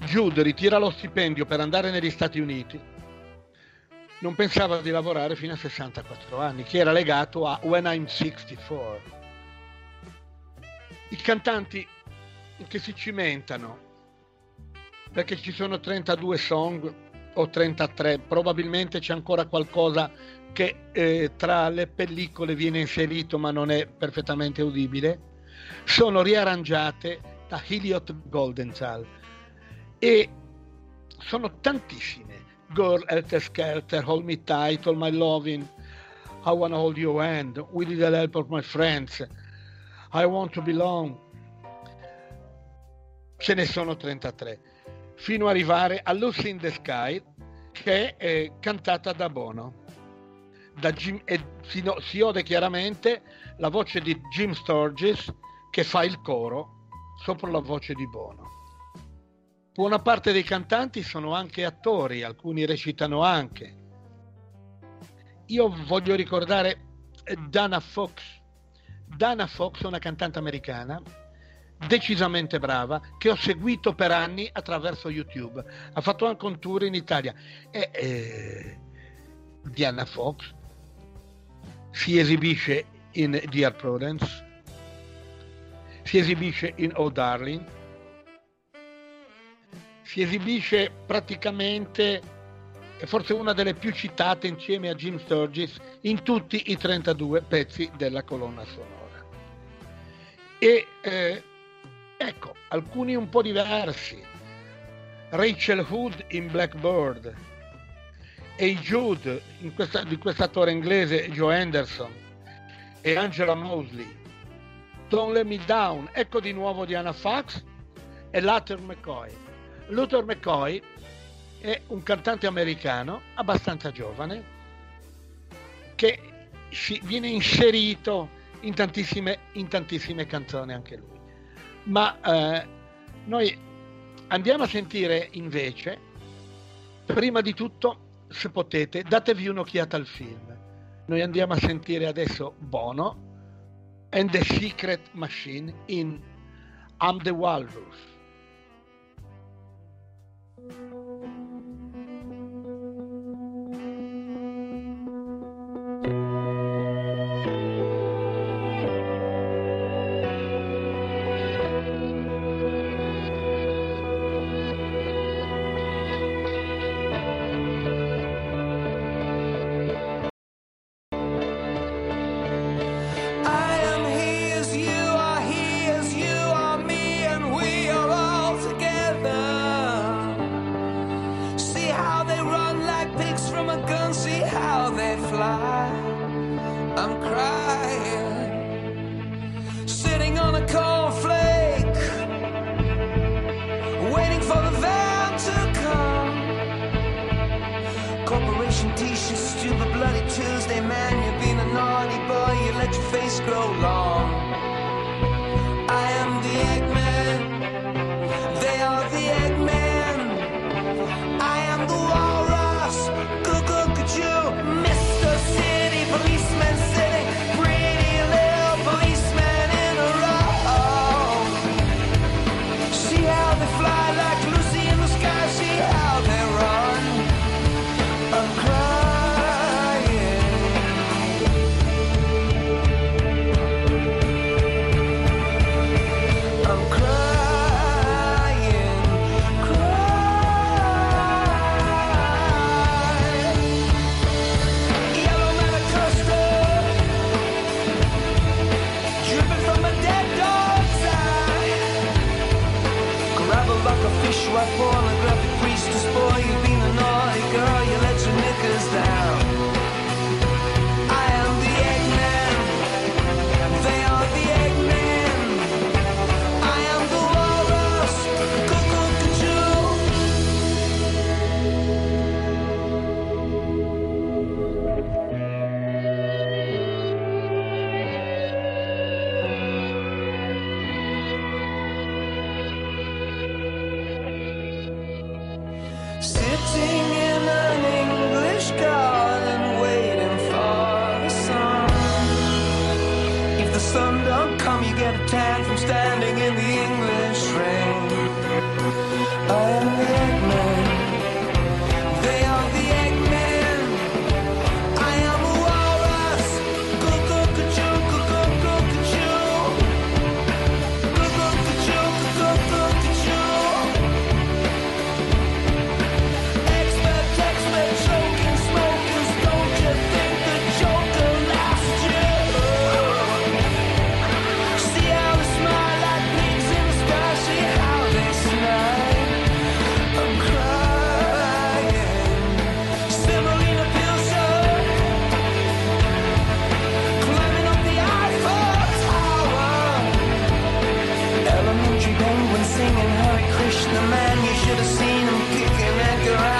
Jude ritira lo stipendio per andare negli Stati Uniti non pensava di lavorare fino a 64 anni che era legato a When I'm 64 i cantanti che si cimentano perché ci sono 32 song o 33 probabilmente c'è ancora qualcosa che eh, tra le pellicole viene inserito ma non è perfettamente udibile. Sono riarrangiate da Heliot Goldenthal. E sono tantissime. Girl Helter Skelter, Hold Me Tight, All My Loving I Wanna Hold Your Hand With the Help of My Friends I Want to Belong. Ce ne sono 33 fino ad arrivare a Lucy in the Sky che è cantata da Bono. Da Jim, e si, no- si ode chiaramente la voce di Jim Sturgis che fa il coro sopra la voce di Bono. Buona parte dei cantanti sono anche attori alcuni recitano anche. Io voglio ricordare Dana Fox. Dana Fox è una cantante americana decisamente brava che ho seguito per anni attraverso YouTube. Ha fatto anche un tour in Italia. E eh, Diana Fox si esibisce in Dear Prudence, si esibisce in Oh Darling, si esibisce praticamente, è forse una delle più citate insieme a Jim Sturgis in tutti i 32 pezzi della colonna sonora. E eh, ecco, alcuni un po' diversi. Rachel Hood in Blackbird e Jude in questa, di quest'attore inglese Joe Anderson e Angela Mosley. Don't Let Me Down, ecco di nuovo Diana Fox e Luther McCoy. Luther McCoy è un cantante americano abbastanza giovane che viene inserito in tantissime, in tantissime canzoni anche lui. Ma eh, noi andiamo a sentire invece, prima di tutto, se potete, datevi un'occhiata al film. Noi andiamo a sentire adesso Bono and the Secret Machine in I'm the Walrus. singing Hare Krishna, man, you should have seen him kicking at your ass.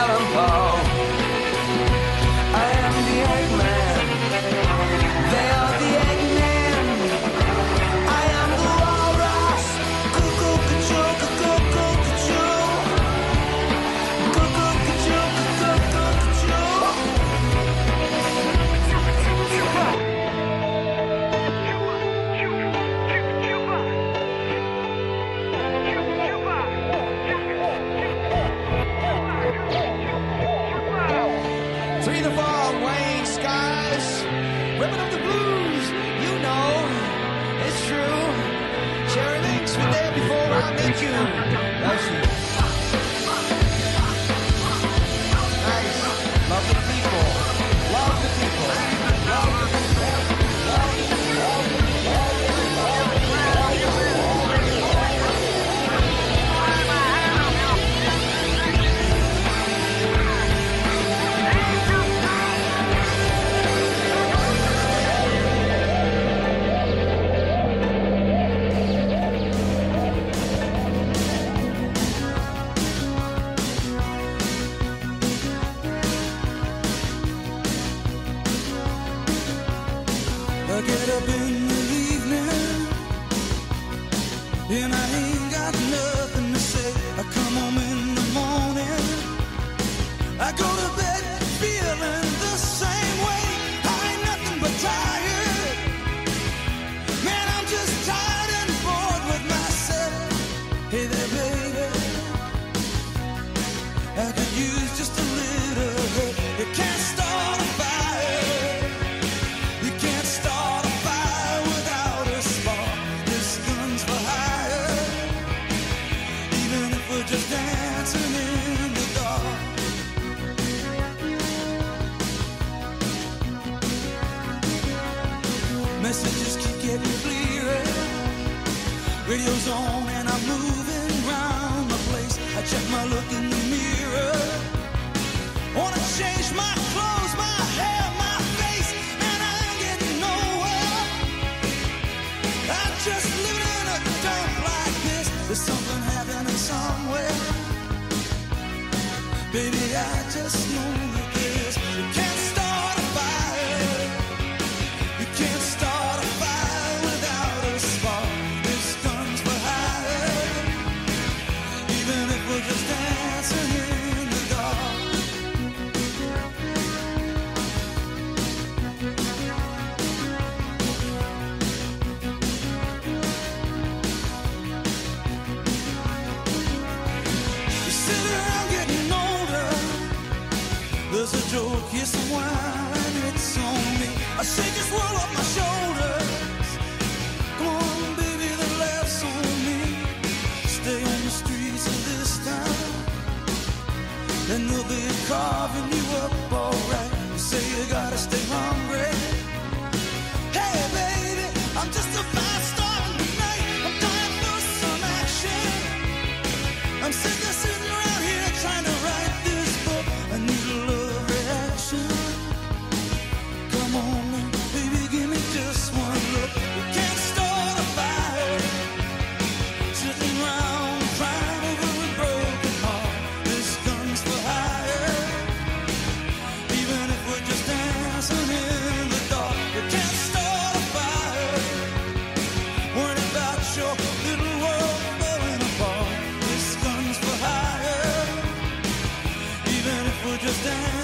just dance.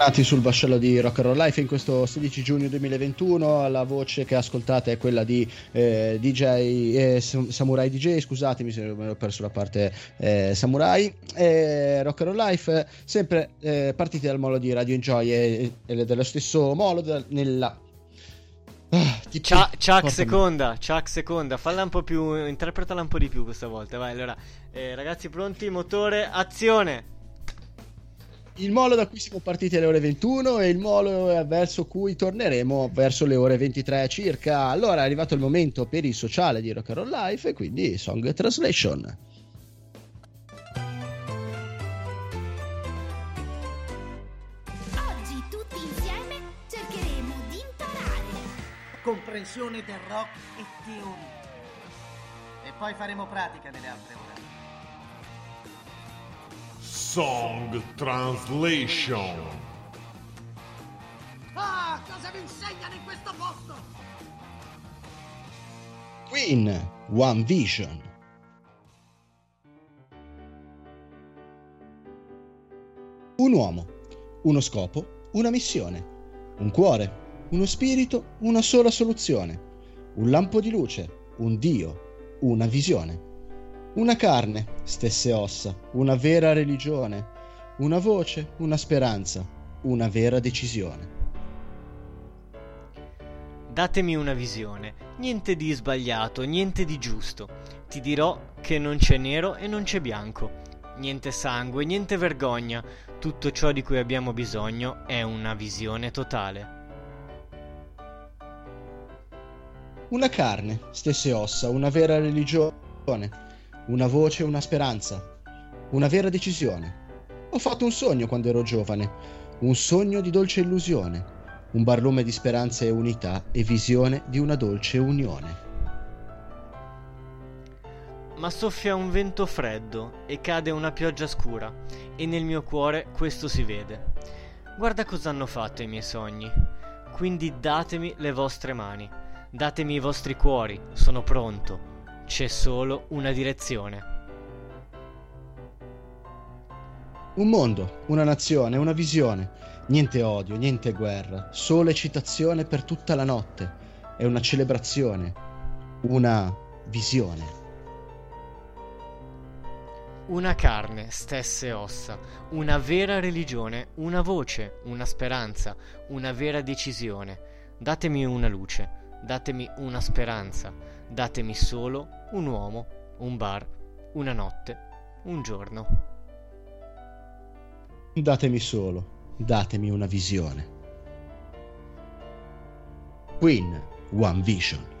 Tornati sul vascello di Rock and Roll Life in questo 16 giugno 2021 la voce che ascoltate è quella di eh, DJ eh, Sam- Samurai DJ scusatemi se mi ero perso la parte eh, Samurai eh, Rock and Roll Life sempre eh, partiti dal molo di Radio Enjoy e, e dello stesso molo da- nella Ah, ti- Chuck, Chuck seconda, Chuck seconda, falla un po' più, interpretala un po' di più questa volta, vai allora. Eh, ragazzi pronti, motore, azione! Il molo da cui siamo partiti alle ore 21 e il molo verso cui torneremo verso le ore 23 circa. Allora è arrivato il momento per il sociale di Rock and Roll Life e quindi Song Translation. Oggi tutti insieme cercheremo di imparare. Comprensione del rock e teoria. E poi faremo pratica nelle altre ore. Song Translation. Ah, cosa vi insegnano in questo posto? Queen, One Vision. Un uomo, uno scopo, una missione, un cuore, uno spirito, una sola soluzione, un lampo di luce, un Dio, una visione, una carne, stesse ossa, una vera religione, una voce, una speranza, una vera decisione. Datemi una visione, niente di sbagliato, niente di giusto. Ti dirò che non c'è nero e non c'è bianco. Niente sangue, niente vergogna. Tutto ciò di cui abbiamo bisogno è una visione totale. Una carne, stesse ossa, una vera religione, una voce, una speranza, una vera decisione. Ho fatto un sogno quando ero giovane, un sogno di dolce illusione, un barlume di speranza e unità e visione di una dolce unione. Ma soffia un vento freddo e cade una pioggia scura, e nel mio cuore questo si vede. Guarda cosa hanno fatto i miei sogni. Quindi datemi le vostre mani, datemi i vostri cuori, sono pronto. C'è solo una direzione. Un mondo, una nazione, una visione. Niente odio, niente guerra, solo eccitazione per tutta la notte. È una celebrazione, una visione. Una carne, stesse ossa, una vera religione, una voce, una speranza, una vera decisione. Datemi una luce, datemi una speranza, datemi solo un uomo, un bar, una notte, un giorno. Datemi solo, datemi una visione. Queen, One Vision.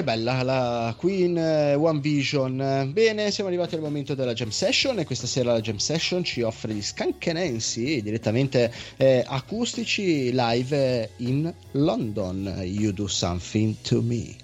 Che bella la Queen eh, One Vision. Bene, siamo arrivati al momento della jam session e questa sera la jam session ci offre gli Scankenensi direttamente eh, acustici live eh, in London. You do something to me.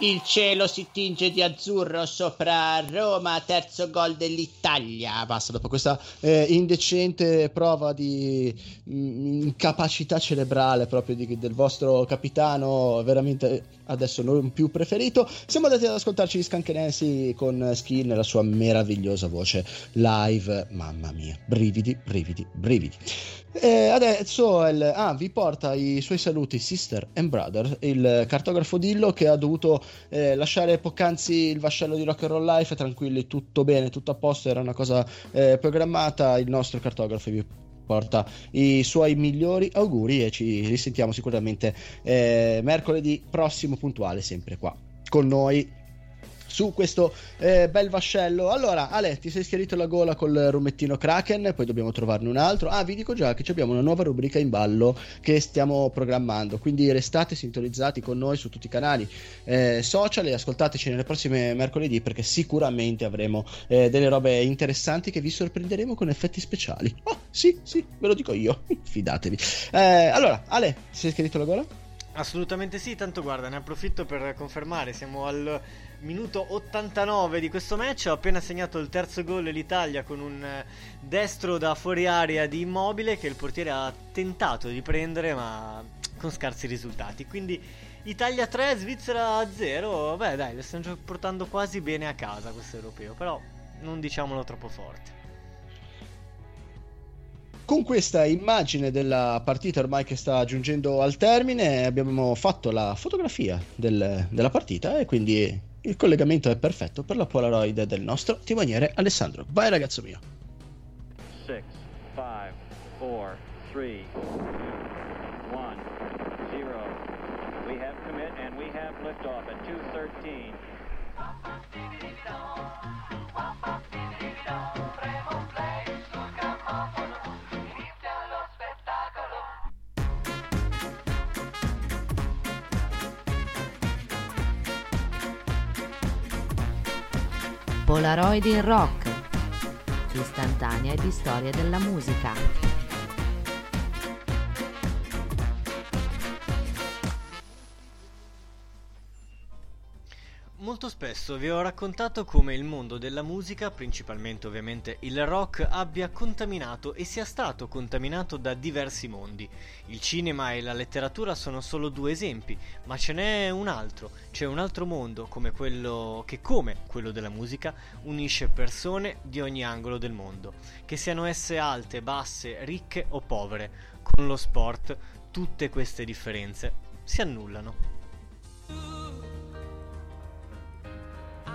Il cielo si tinge di azzurro sopra Roma, terzo gol dell'Italia. Basta, dopo questa eh, indecente prova di mm, incapacità cerebrale proprio di- del vostro capitano, veramente adesso non più preferito, siamo andati ad ascoltarci gli Scanchenensi con Skin e la sua meravigliosa voce live. Mamma mia, brividi, brividi, brividi. E adesso il- ah, vi porta i suoi saluti Sister and Brother, il cartografo Dillo che ha dovuto eh, lasciare poc'anzi il vascello di Rock and Roll Life, tranquilli, tutto bene, tutto a posto, era una cosa eh, programmata, il nostro cartografo vi porta i suoi migliori auguri e ci risentiamo sicuramente eh, mercoledì prossimo puntuale sempre qua con noi su questo eh, bel vascello. Allora, Ale, ti sei schiarito la gola col rumettino Kraken, poi dobbiamo trovarne un altro. Ah, vi dico già che abbiamo una nuova rubrica in ballo che stiamo programmando, quindi restate sintonizzati con noi su tutti i canali eh, social e ascoltateci nelle prossime mercoledì perché sicuramente avremo eh, delle robe interessanti che vi sorprenderemo con effetti speciali. Oh, sì, sì, ve lo dico io, fidatevi. Eh, allora, Ale, ti sei schiarito la gola? Assolutamente sì, tanto guarda, ne approfitto per confermare, siamo al minuto 89 di questo match, ho appena segnato il terzo gol l'Italia con un destro da fuori area di Immobile che il portiere ha tentato di prendere ma con scarsi risultati. Quindi Italia 3, Svizzera 0, beh dai, stanno già portando quasi bene a casa questo europeo, però non diciamolo troppo forte. Con questa immagine della partita ormai che sta giungendo al termine abbiamo fatto la fotografia del- della partita e quindi il collegamento è perfetto per la Polaroid del nostro timoniere Alessandro. Vai ragazzo mio. 6 5 4 3 Polaroid in Rock. Istantanea di storia della musica. Molto spesso vi ho raccontato come il mondo della musica, principalmente ovviamente il rock, abbia contaminato e sia stato contaminato da diversi mondi. Il cinema e la letteratura sono solo due esempi, ma ce n'è un altro, c'è un altro mondo come quello che come quello della musica unisce persone di ogni angolo del mondo, che siano esse alte, basse, ricche o povere. Con lo sport tutte queste differenze si annullano.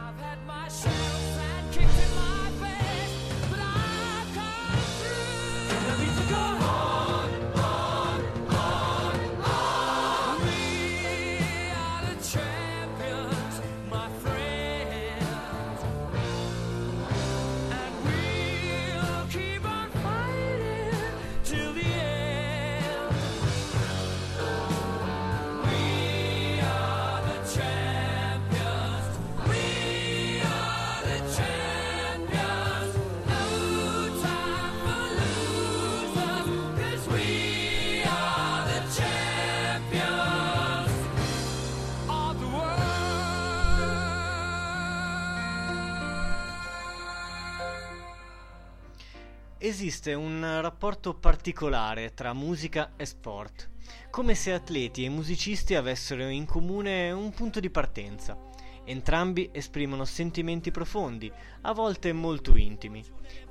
I've had my share Esiste un rapporto particolare tra musica e sport, come se atleti e musicisti avessero in comune un punto di partenza. Entrambi esprimono sentimenti profondi, a volte molto intimi.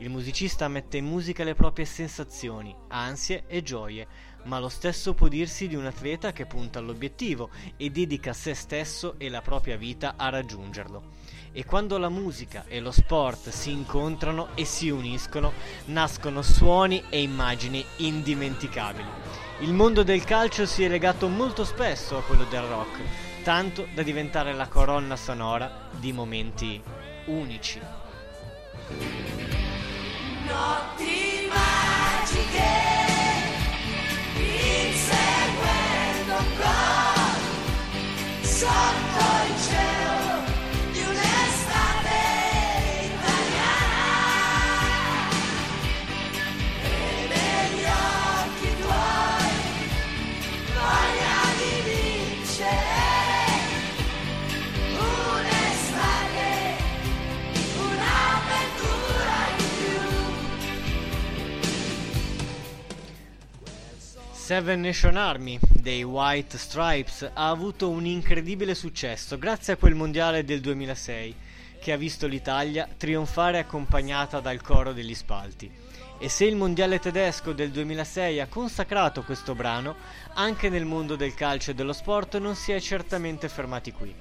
Il musicista mette in musica le proprie sensazioni, ansie e gioie, ma lo stesso può dirsi di un atleta che punta all'obiettivo e dedica se stesso e la propria vita a raggiungerlo. E quando la musica e lo sport si incontrano e si uniscono, nascono suoni e immagini indimenticabili. Il mondo del calcio si è legato molto spesso a quello del rock, tanto da diventare la colonna sonora di momenti unici. Notti magiche, inseguendo gol sotto il cielo Seven Nation Army dei White Stripes ha avuto un incredibile successo grazie a quel mondiale del 2006 che ha visto l'Italia trionfare accompagnata dal coro degli spalti. E se il mondiale tedesco del 2006 ha consacrato questo brano, anche nel mondo del calcio e dello sport non si è certamente fermati qui.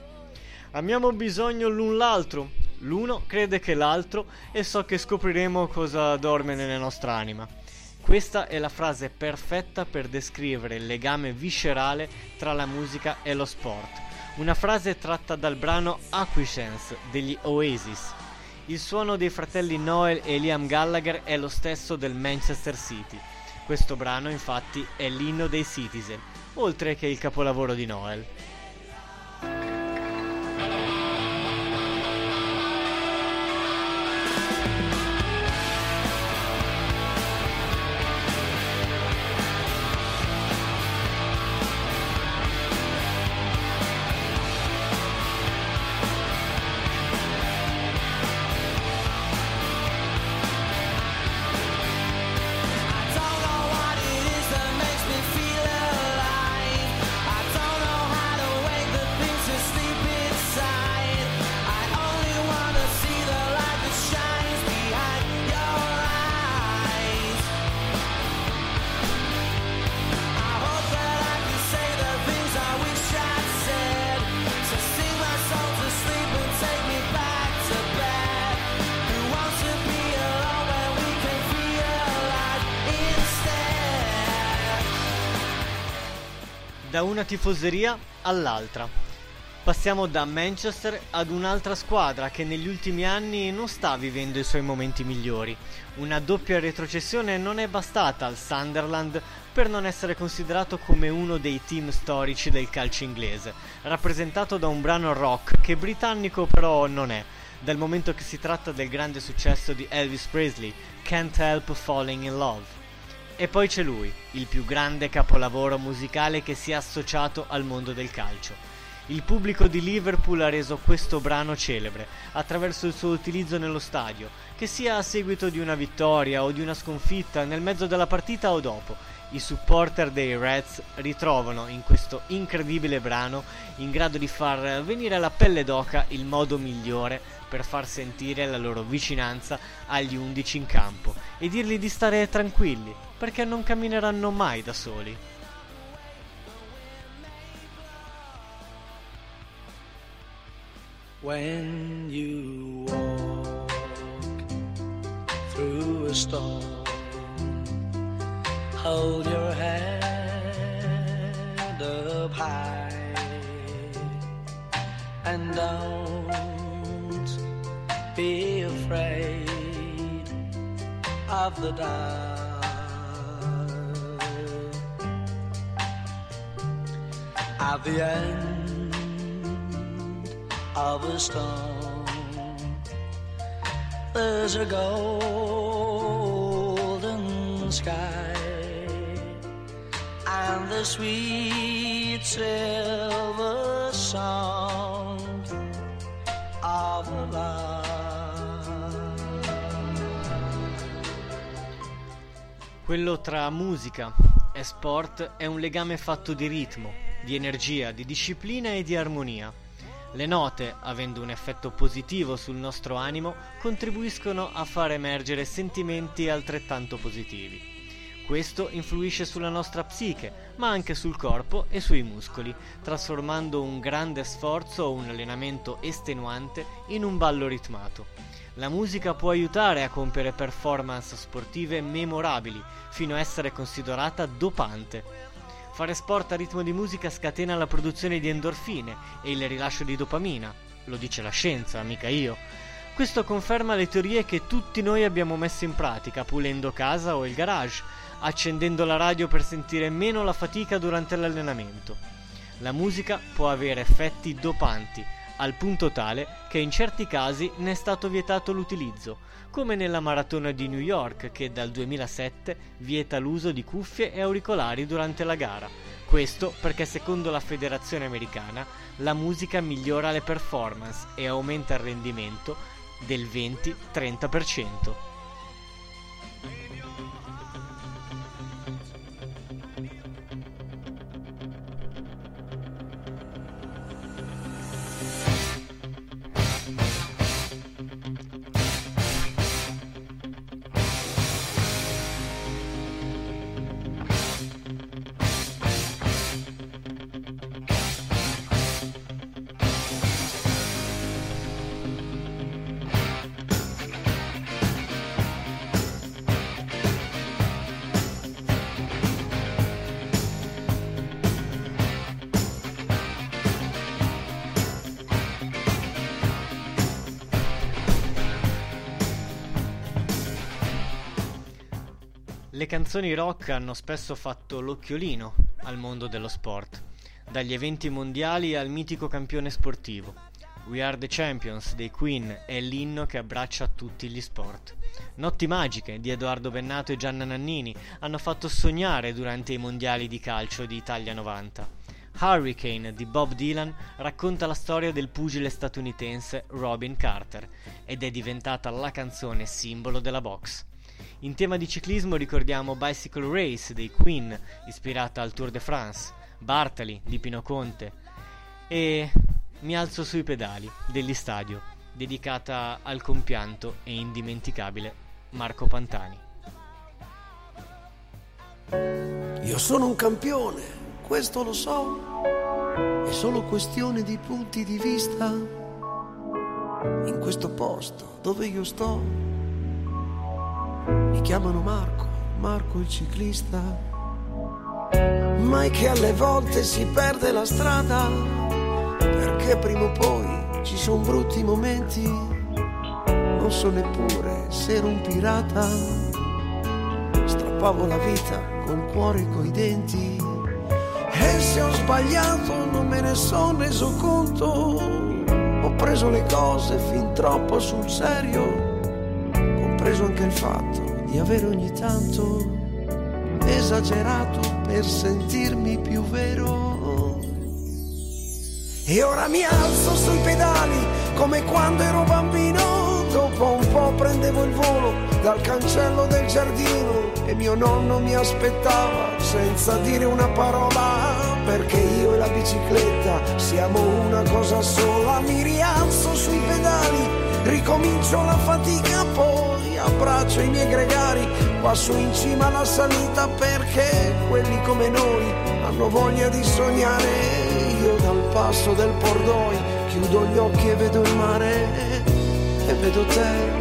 Amiamo bisogno l'un l'altro, l'uno crede che l'altro e so che scopriremo cosa dorme nella nostra anima. Questa è la frase perfetta per descrivere il legame viscerale tra la musica e lo sport. una frase tratta dal brano Acquiescence degli Oasis. Il suono dei fratelli Noel e Liam Gallagher è lo stesso del Manchester City. Questo brano infatti è l'inno dei Citizen, oltre che il capolavoro di Noel. Da una tifoseria all'altra. Passiamo da Manchester ad un'altra squadra che negli ultimi anni non sta vivendo i suoi momenti migliori. Una doppia retrocessione non è bastata al Sunderland per non essere considerato come uno dei team storici del calcio inglese, rappresentato da un brano rock che britannico però non è, dal momento che si tratta del grande successo di Elvis Presley, Can't Help Falling in Love. E poi c'è lui, il più grande capolavoro musicale che si è associato al mondo del calcio. Il pubblico di Liverpool ha reso questo brano celebre attraverso il suo utilizzo nello stadio, che sia a seguito di una vittoria o di una sconfitta, nel mezzo della partita o dopo. I supporter dei Reds ritrovano in questo incredibile brano in grado di far venire alla pelle d'oca il modo migliore per far sentire la loro vicinanza agli undici in campo e dirgli di stare tranquilli, perché non cammineranno mai da soli. When you walk through a storm, hold your head up high and don't be afraid of the dark. At the end of a storm, there's a golden sky and the sweet silver sound of love. Quello tra musica e sport è un legame fatto di ritmo, di energia, di disciplina e di armonia. Le note, avendo un effetto positivo sul nostro animo, contribuiscono a far emergere sentimenti altrettanto positivi. Questo influisce sulla nostra psiche, ma anche sul corpo e sui muscoli, trasformando un grande sforzo o un allenamento estenuante in un ballo ritmato. La musica può aiutare a compiere performance sportive memorabili, fino a essere considerata dopante. Fare sport a ritmo di musica scatena la produzione di endorfine e il rilascio di dopamina. Lo dice la scienza, mica io. Questo conferma le teorie che tutti noi abbiamo messo in pratica pulendo casa o il garage, accendendo la radio per sentire meno la fatica durante l'allenamento. La musica può avere effetti dopanti, al punto tale che in certi casi ne è stato vietato l'utilizzo, come nella maratona di New York che dal 2007 vieta l'uso di cuffie e auricolari durante la gara. Questo perché secondo la federazione americana la musica migliora le performance e aumenta il rendimento del 20-30%. Canzoni rock hanno spesso fatto l'occhiolino al mondo dello sport, dagli eventi mondiali al mitico campione sportivo. We Are the Champions dei Queen è l'inno che abbraccia tutti gli sport. Notti magiche di Edoardo Bennato e Gianna Nannini hanno fatto sognare durante i mondiali di calcio di Italia 90. Hurricane di Bob Dylan racconta la storia del pugile statunitense Robin Carter ed è diventata la canzone simbolo della box. In tema di ciclismo ricordiamo Bicycle Race dei Queen, ispirata al Tour de France, Bartali di Pino Conte e Mi alzo sui pedali degli Stadio, dedicata al compianto e indimenticabile Marco Pantani. Io sono un campione, questo lo so, è solo questione di punti di vista. In questo posto dove io sto, mi chiamano Marco, Marco il ciclista. Ma è che alle volte si perde la strada, perché prima o poi ci sono brutti momenti. Non so neppure se ero un pirata, strappavo la vita col cuore e coi denti. E se ho sbagliato non me ne sono reso conto. Ho preso le cose fin troppo sul serio, compreso anche il fatto di avere ogni tanto esagerato per sentirmi più vero. E ora mi alzo sui pedali come quando ero bambino. Dopo un po' prendevo il volo dal cancello del giardino e mio nonno mi aspettava senza dire una parola perché io e la bicicletta siamo una cosa sola. Mi rialzo sui pedali, ricomincio la fatica, poi abbraccio i miei gregari su in cima alla salita perché quelli come noi hanno voglia di sognare. Io dal passo del Pordoi chiudo gli occhi e vedo il mare e vedo te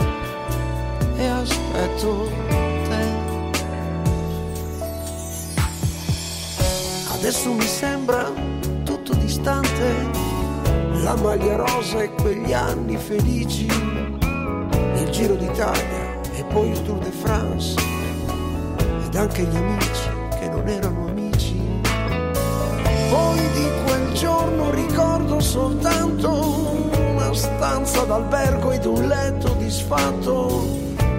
e aspetto Adesso mi sembra tutto distante, la maglia rosa e quegli anni felici, il Giro d'Italia e poi il Tour de France ed anche gli amici che non erano amici. Poi di quel giorno ricordo soltanto una stanza d'albergo ed un letto disfatto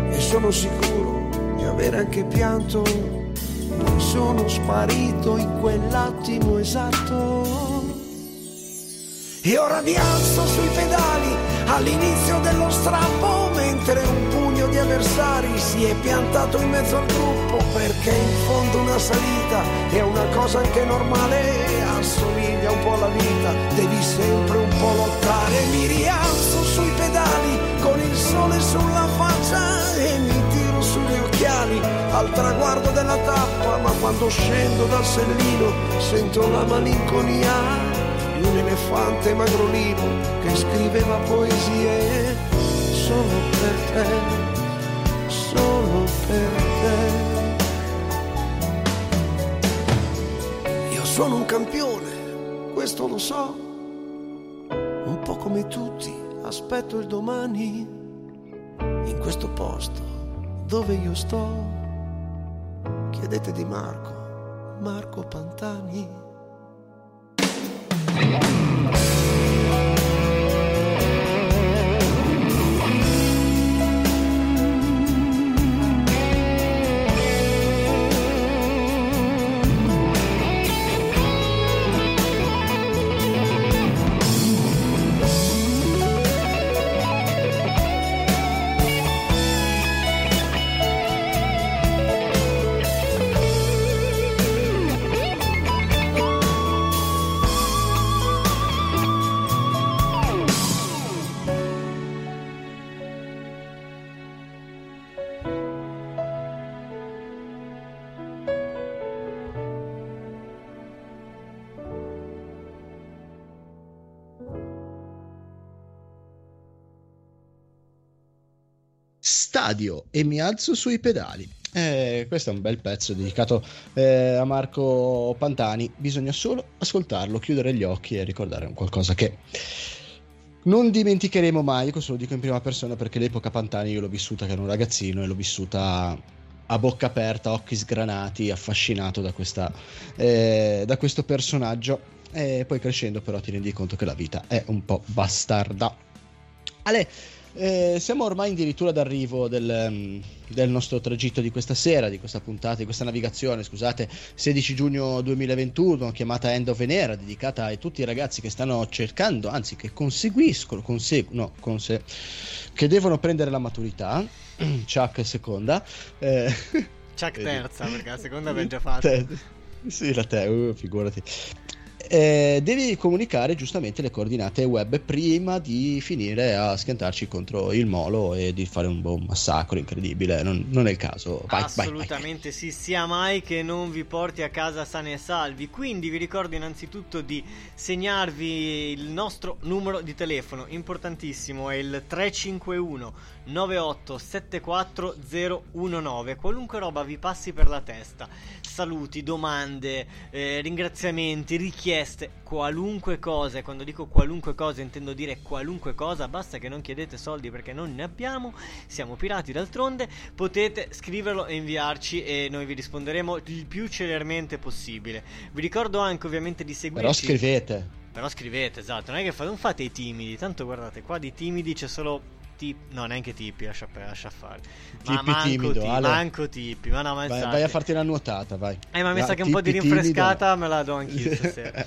e sono sicuro di avere anche pianto. Sono sparito in quell'attimo esatto. E ora mi alzo sui pedali all'inizio dello strappo mentre un pugno di avversari si è piantato in mezzo al gruppo perché in fondo una salita è una cosa anche normale, assomiglia un po' alla vita, devi sempre un po' lottare. Mi rialzo sui pedali con il sole sulla faccia e mi tiro sugli occhiali al traguardo della tappa, ma quando scendo dal sellino sento la malinconia di un elefante magrolino che scriveva poesie. Solo per te, solo per te. Io sono un campione, questo lo so, un po' come tutti, aspetto il domani in questo posto dove io sto. Chiedete di Marco, Marco Pantani. Stadio e mi alzo sui pedali. Eh, questo è un bel pezzo dedicato eh, a Marco Pantani. Bisogna solo ascoltarlo, chiudere gli occhi e ricordare un qualcosa che non dimenticheremo mai. Questo lo dico in prima persona perché l'epoca Pantani io l'ho vissuta che ero un ragazzino e l'ho vissuta a bocca aperta, occhi sgranati, affascinato da, questa, eh, da questo personaggio. E poi crescendo, però, ti rendi conto che la vita è un po' bastarda. Ale, eh, siamo ormai addirittura d'arrivo del, mm, del nostro tragitto di questa sera, di questa puntata, di questa navigazione, scusate, 16 giugno 2021, chiamata End of an Era, dedicata a tutti i ragazzi che stanno cercando, anzi che conseguiscono, consegu- no, conse- che devono prendere la maturità, Chuck seconda, eh, Chuck terza, perché la seconda abbiamo già fatto. Te- sì, la te, uh, figurati. Eh, devi comunicare giustamente le coordinate web prima di finire a schiantarci contro il molo e di fare un buon massacro incredibile. Non, non è il caso. Vai, vai, vai. Assolutamente sì, sia mai che non vi porti a casa sani e salvi. Quindi vi ricordo innanzitutto di segnarvi il nostro numero di telefono, importantissimo, è il 351 98 74 019. Qualunque roba vi passi per la testa, saluti, domande, eh, ringraziamenti, richieste, qualunque cosa. E quando dico qualunque cosa intendo dire qualunque cosa, basta che non chiedete soldi perché non ne abbiamo, siamo pirati d'altronde, potete scriverlo e inviarci e noi vi risponderemo il più celermente possibile. Vi ricordo anche ovviamente di seguirci. Però scrivete. Però scrivete, esatto, non è che fate, non fate i timidi, tanto guardate, qua di timidi c'è solo tip, no, neanche tipi, lascia, lascia fare. Ma Tipi manco timido, ti- Ale. manco tipi, ma no, ma Vai, vai a farti una nuotata, vai. Eh, ma mi sa che un po' di tipi timido. rinfrescata me la do anch'io stasera.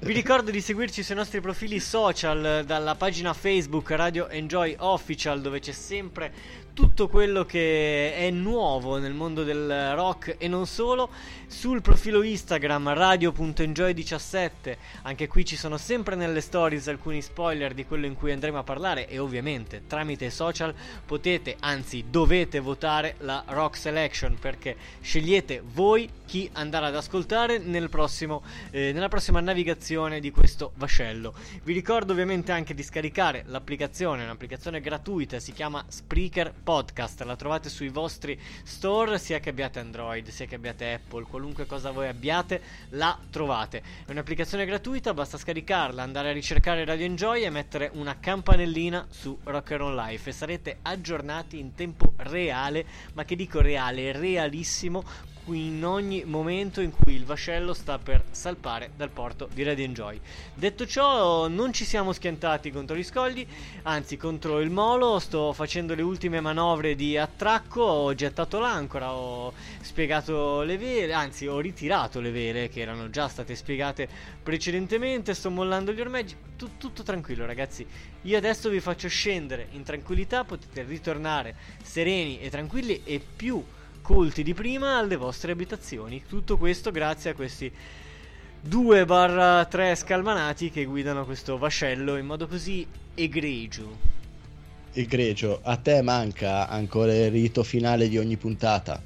Vi ricordo di seguirci sui nostri profili social, dalla pagina Facebook Radio Enjoy Official, dove c'è sempre tutto quello che è nuovo nel mondo del rock e non solo. Sul profilo Instagram radio.enjoy17, anche qui ci sono sempre nelle stories alcuni spoiler di quello in cui andremo a parlare e ovviamente tramite social potete, anzi dovete votare la Rock Selection perché scegliete voi chi andare ad ascoltare nel prossimo, eh, nella prossima navigazione di questo vascello. Vi ricordo ovviamente anche di scaricare l'applicazione, un'applicazione gratuita, si chiama Spreaker Podcast, la trovate sui vostri store sia che abbiate Android, sia che abbiate Apple, qualunque cosa voi abbiate, la trovate. È un'applicazione gratuita, basta scaricarla, andare a ricercare Radio Enjoy e mettere una campanellina su Rock and Roll Life e sarete aggiornati in tempo reale, ma che dico reale, realissimo in ogni momento in cui il vascello sta per salpare dal porto di Radio Enjoy. Detto ciò, non ci siamo schiantati contro gli scogli, anzi contro il molo, sto facendo le ultime manovre di attracco, ho gettato l'ancora, ho spiegato le vele, anzi ho ritirato le vele che erano già state spiegate precedentemente, sto mollando gli ormeggi, tu- tutto tranquillo ragazzi. Io adesso vi faccio scendere in tranquillità, potete ritornare sereni e tranquilli e più colti di prima alle vostre abitazioni. Tutto questo grazie a questi 2-3 scalmanati che guidano questo vascello in modo così egregio. Egregio, a te manca ancora il rito finale di ogni puntata.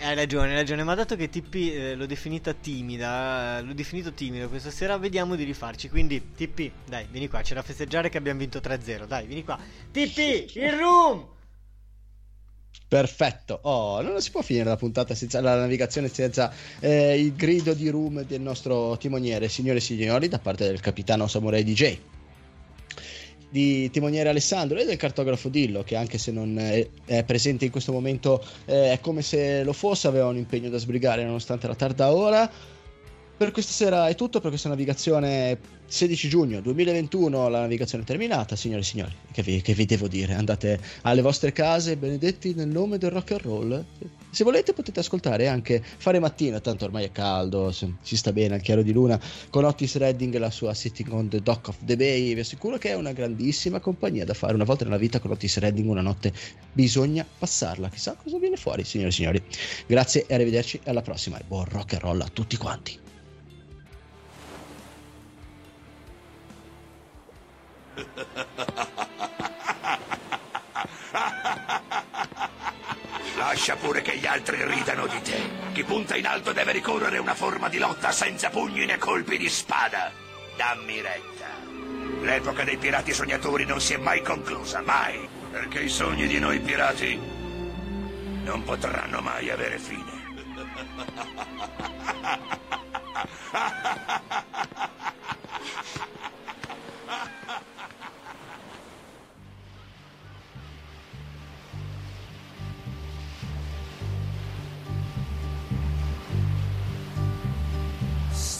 Hai ragione, hai ragione, ma dato che TP eh, l'ho definita timida, l'ho definito timido questa sera, vediamo di rifarci. Quindi, TP, dai, vieni qua, c'è da festeggiare che abbiamo vinto 3-0. Dai, vieni qua. TP, il room! Perfetto. Oh, non si può finire la puntata senza la navigazione senza eh, il grido di room del nostro timoniere, signore e signori, da parte del capitano Samurai DJ. Di timoniere Alessandro e del cartografo Dillo, che anche se non è, è presente in questo momento eh, è come se lo fosse, aveva un impegno da sbrigare nonostante la tarda ora. Per questa sera è tutto per questa navigazione 16 giugno 2021, la navigazione è terminata, signore e signori. Che vi, che vi devo dire? Andate alle vostre case, benedetti nel nome del rock and roll. Se volete potete ascoltare anche fare mattina, tanto ormai è caldo, si sta bene al chiaro di luna, con Otis Redding e la sua Sitting on the Dock of the Bay. Vi assicuro che è una grandissima compagnia da fare una volta nella vita con Otis Redding, una notte bisogna passarla. Chissà cosa viene fuori, signore e signori. Grazie e arrivederci alla prossima e buon rock and roll a tutti quanti. Lascia pure che gli altri ridano di te. Chi punta in alto deve ricorrere a una forma di lotta senza pugni né colpi di spada. Dammi retta. L'epoca dei pirati sognatori non si è mai conclusa, mai. Perché i sogni di noi pirati non potranno mai avere fine.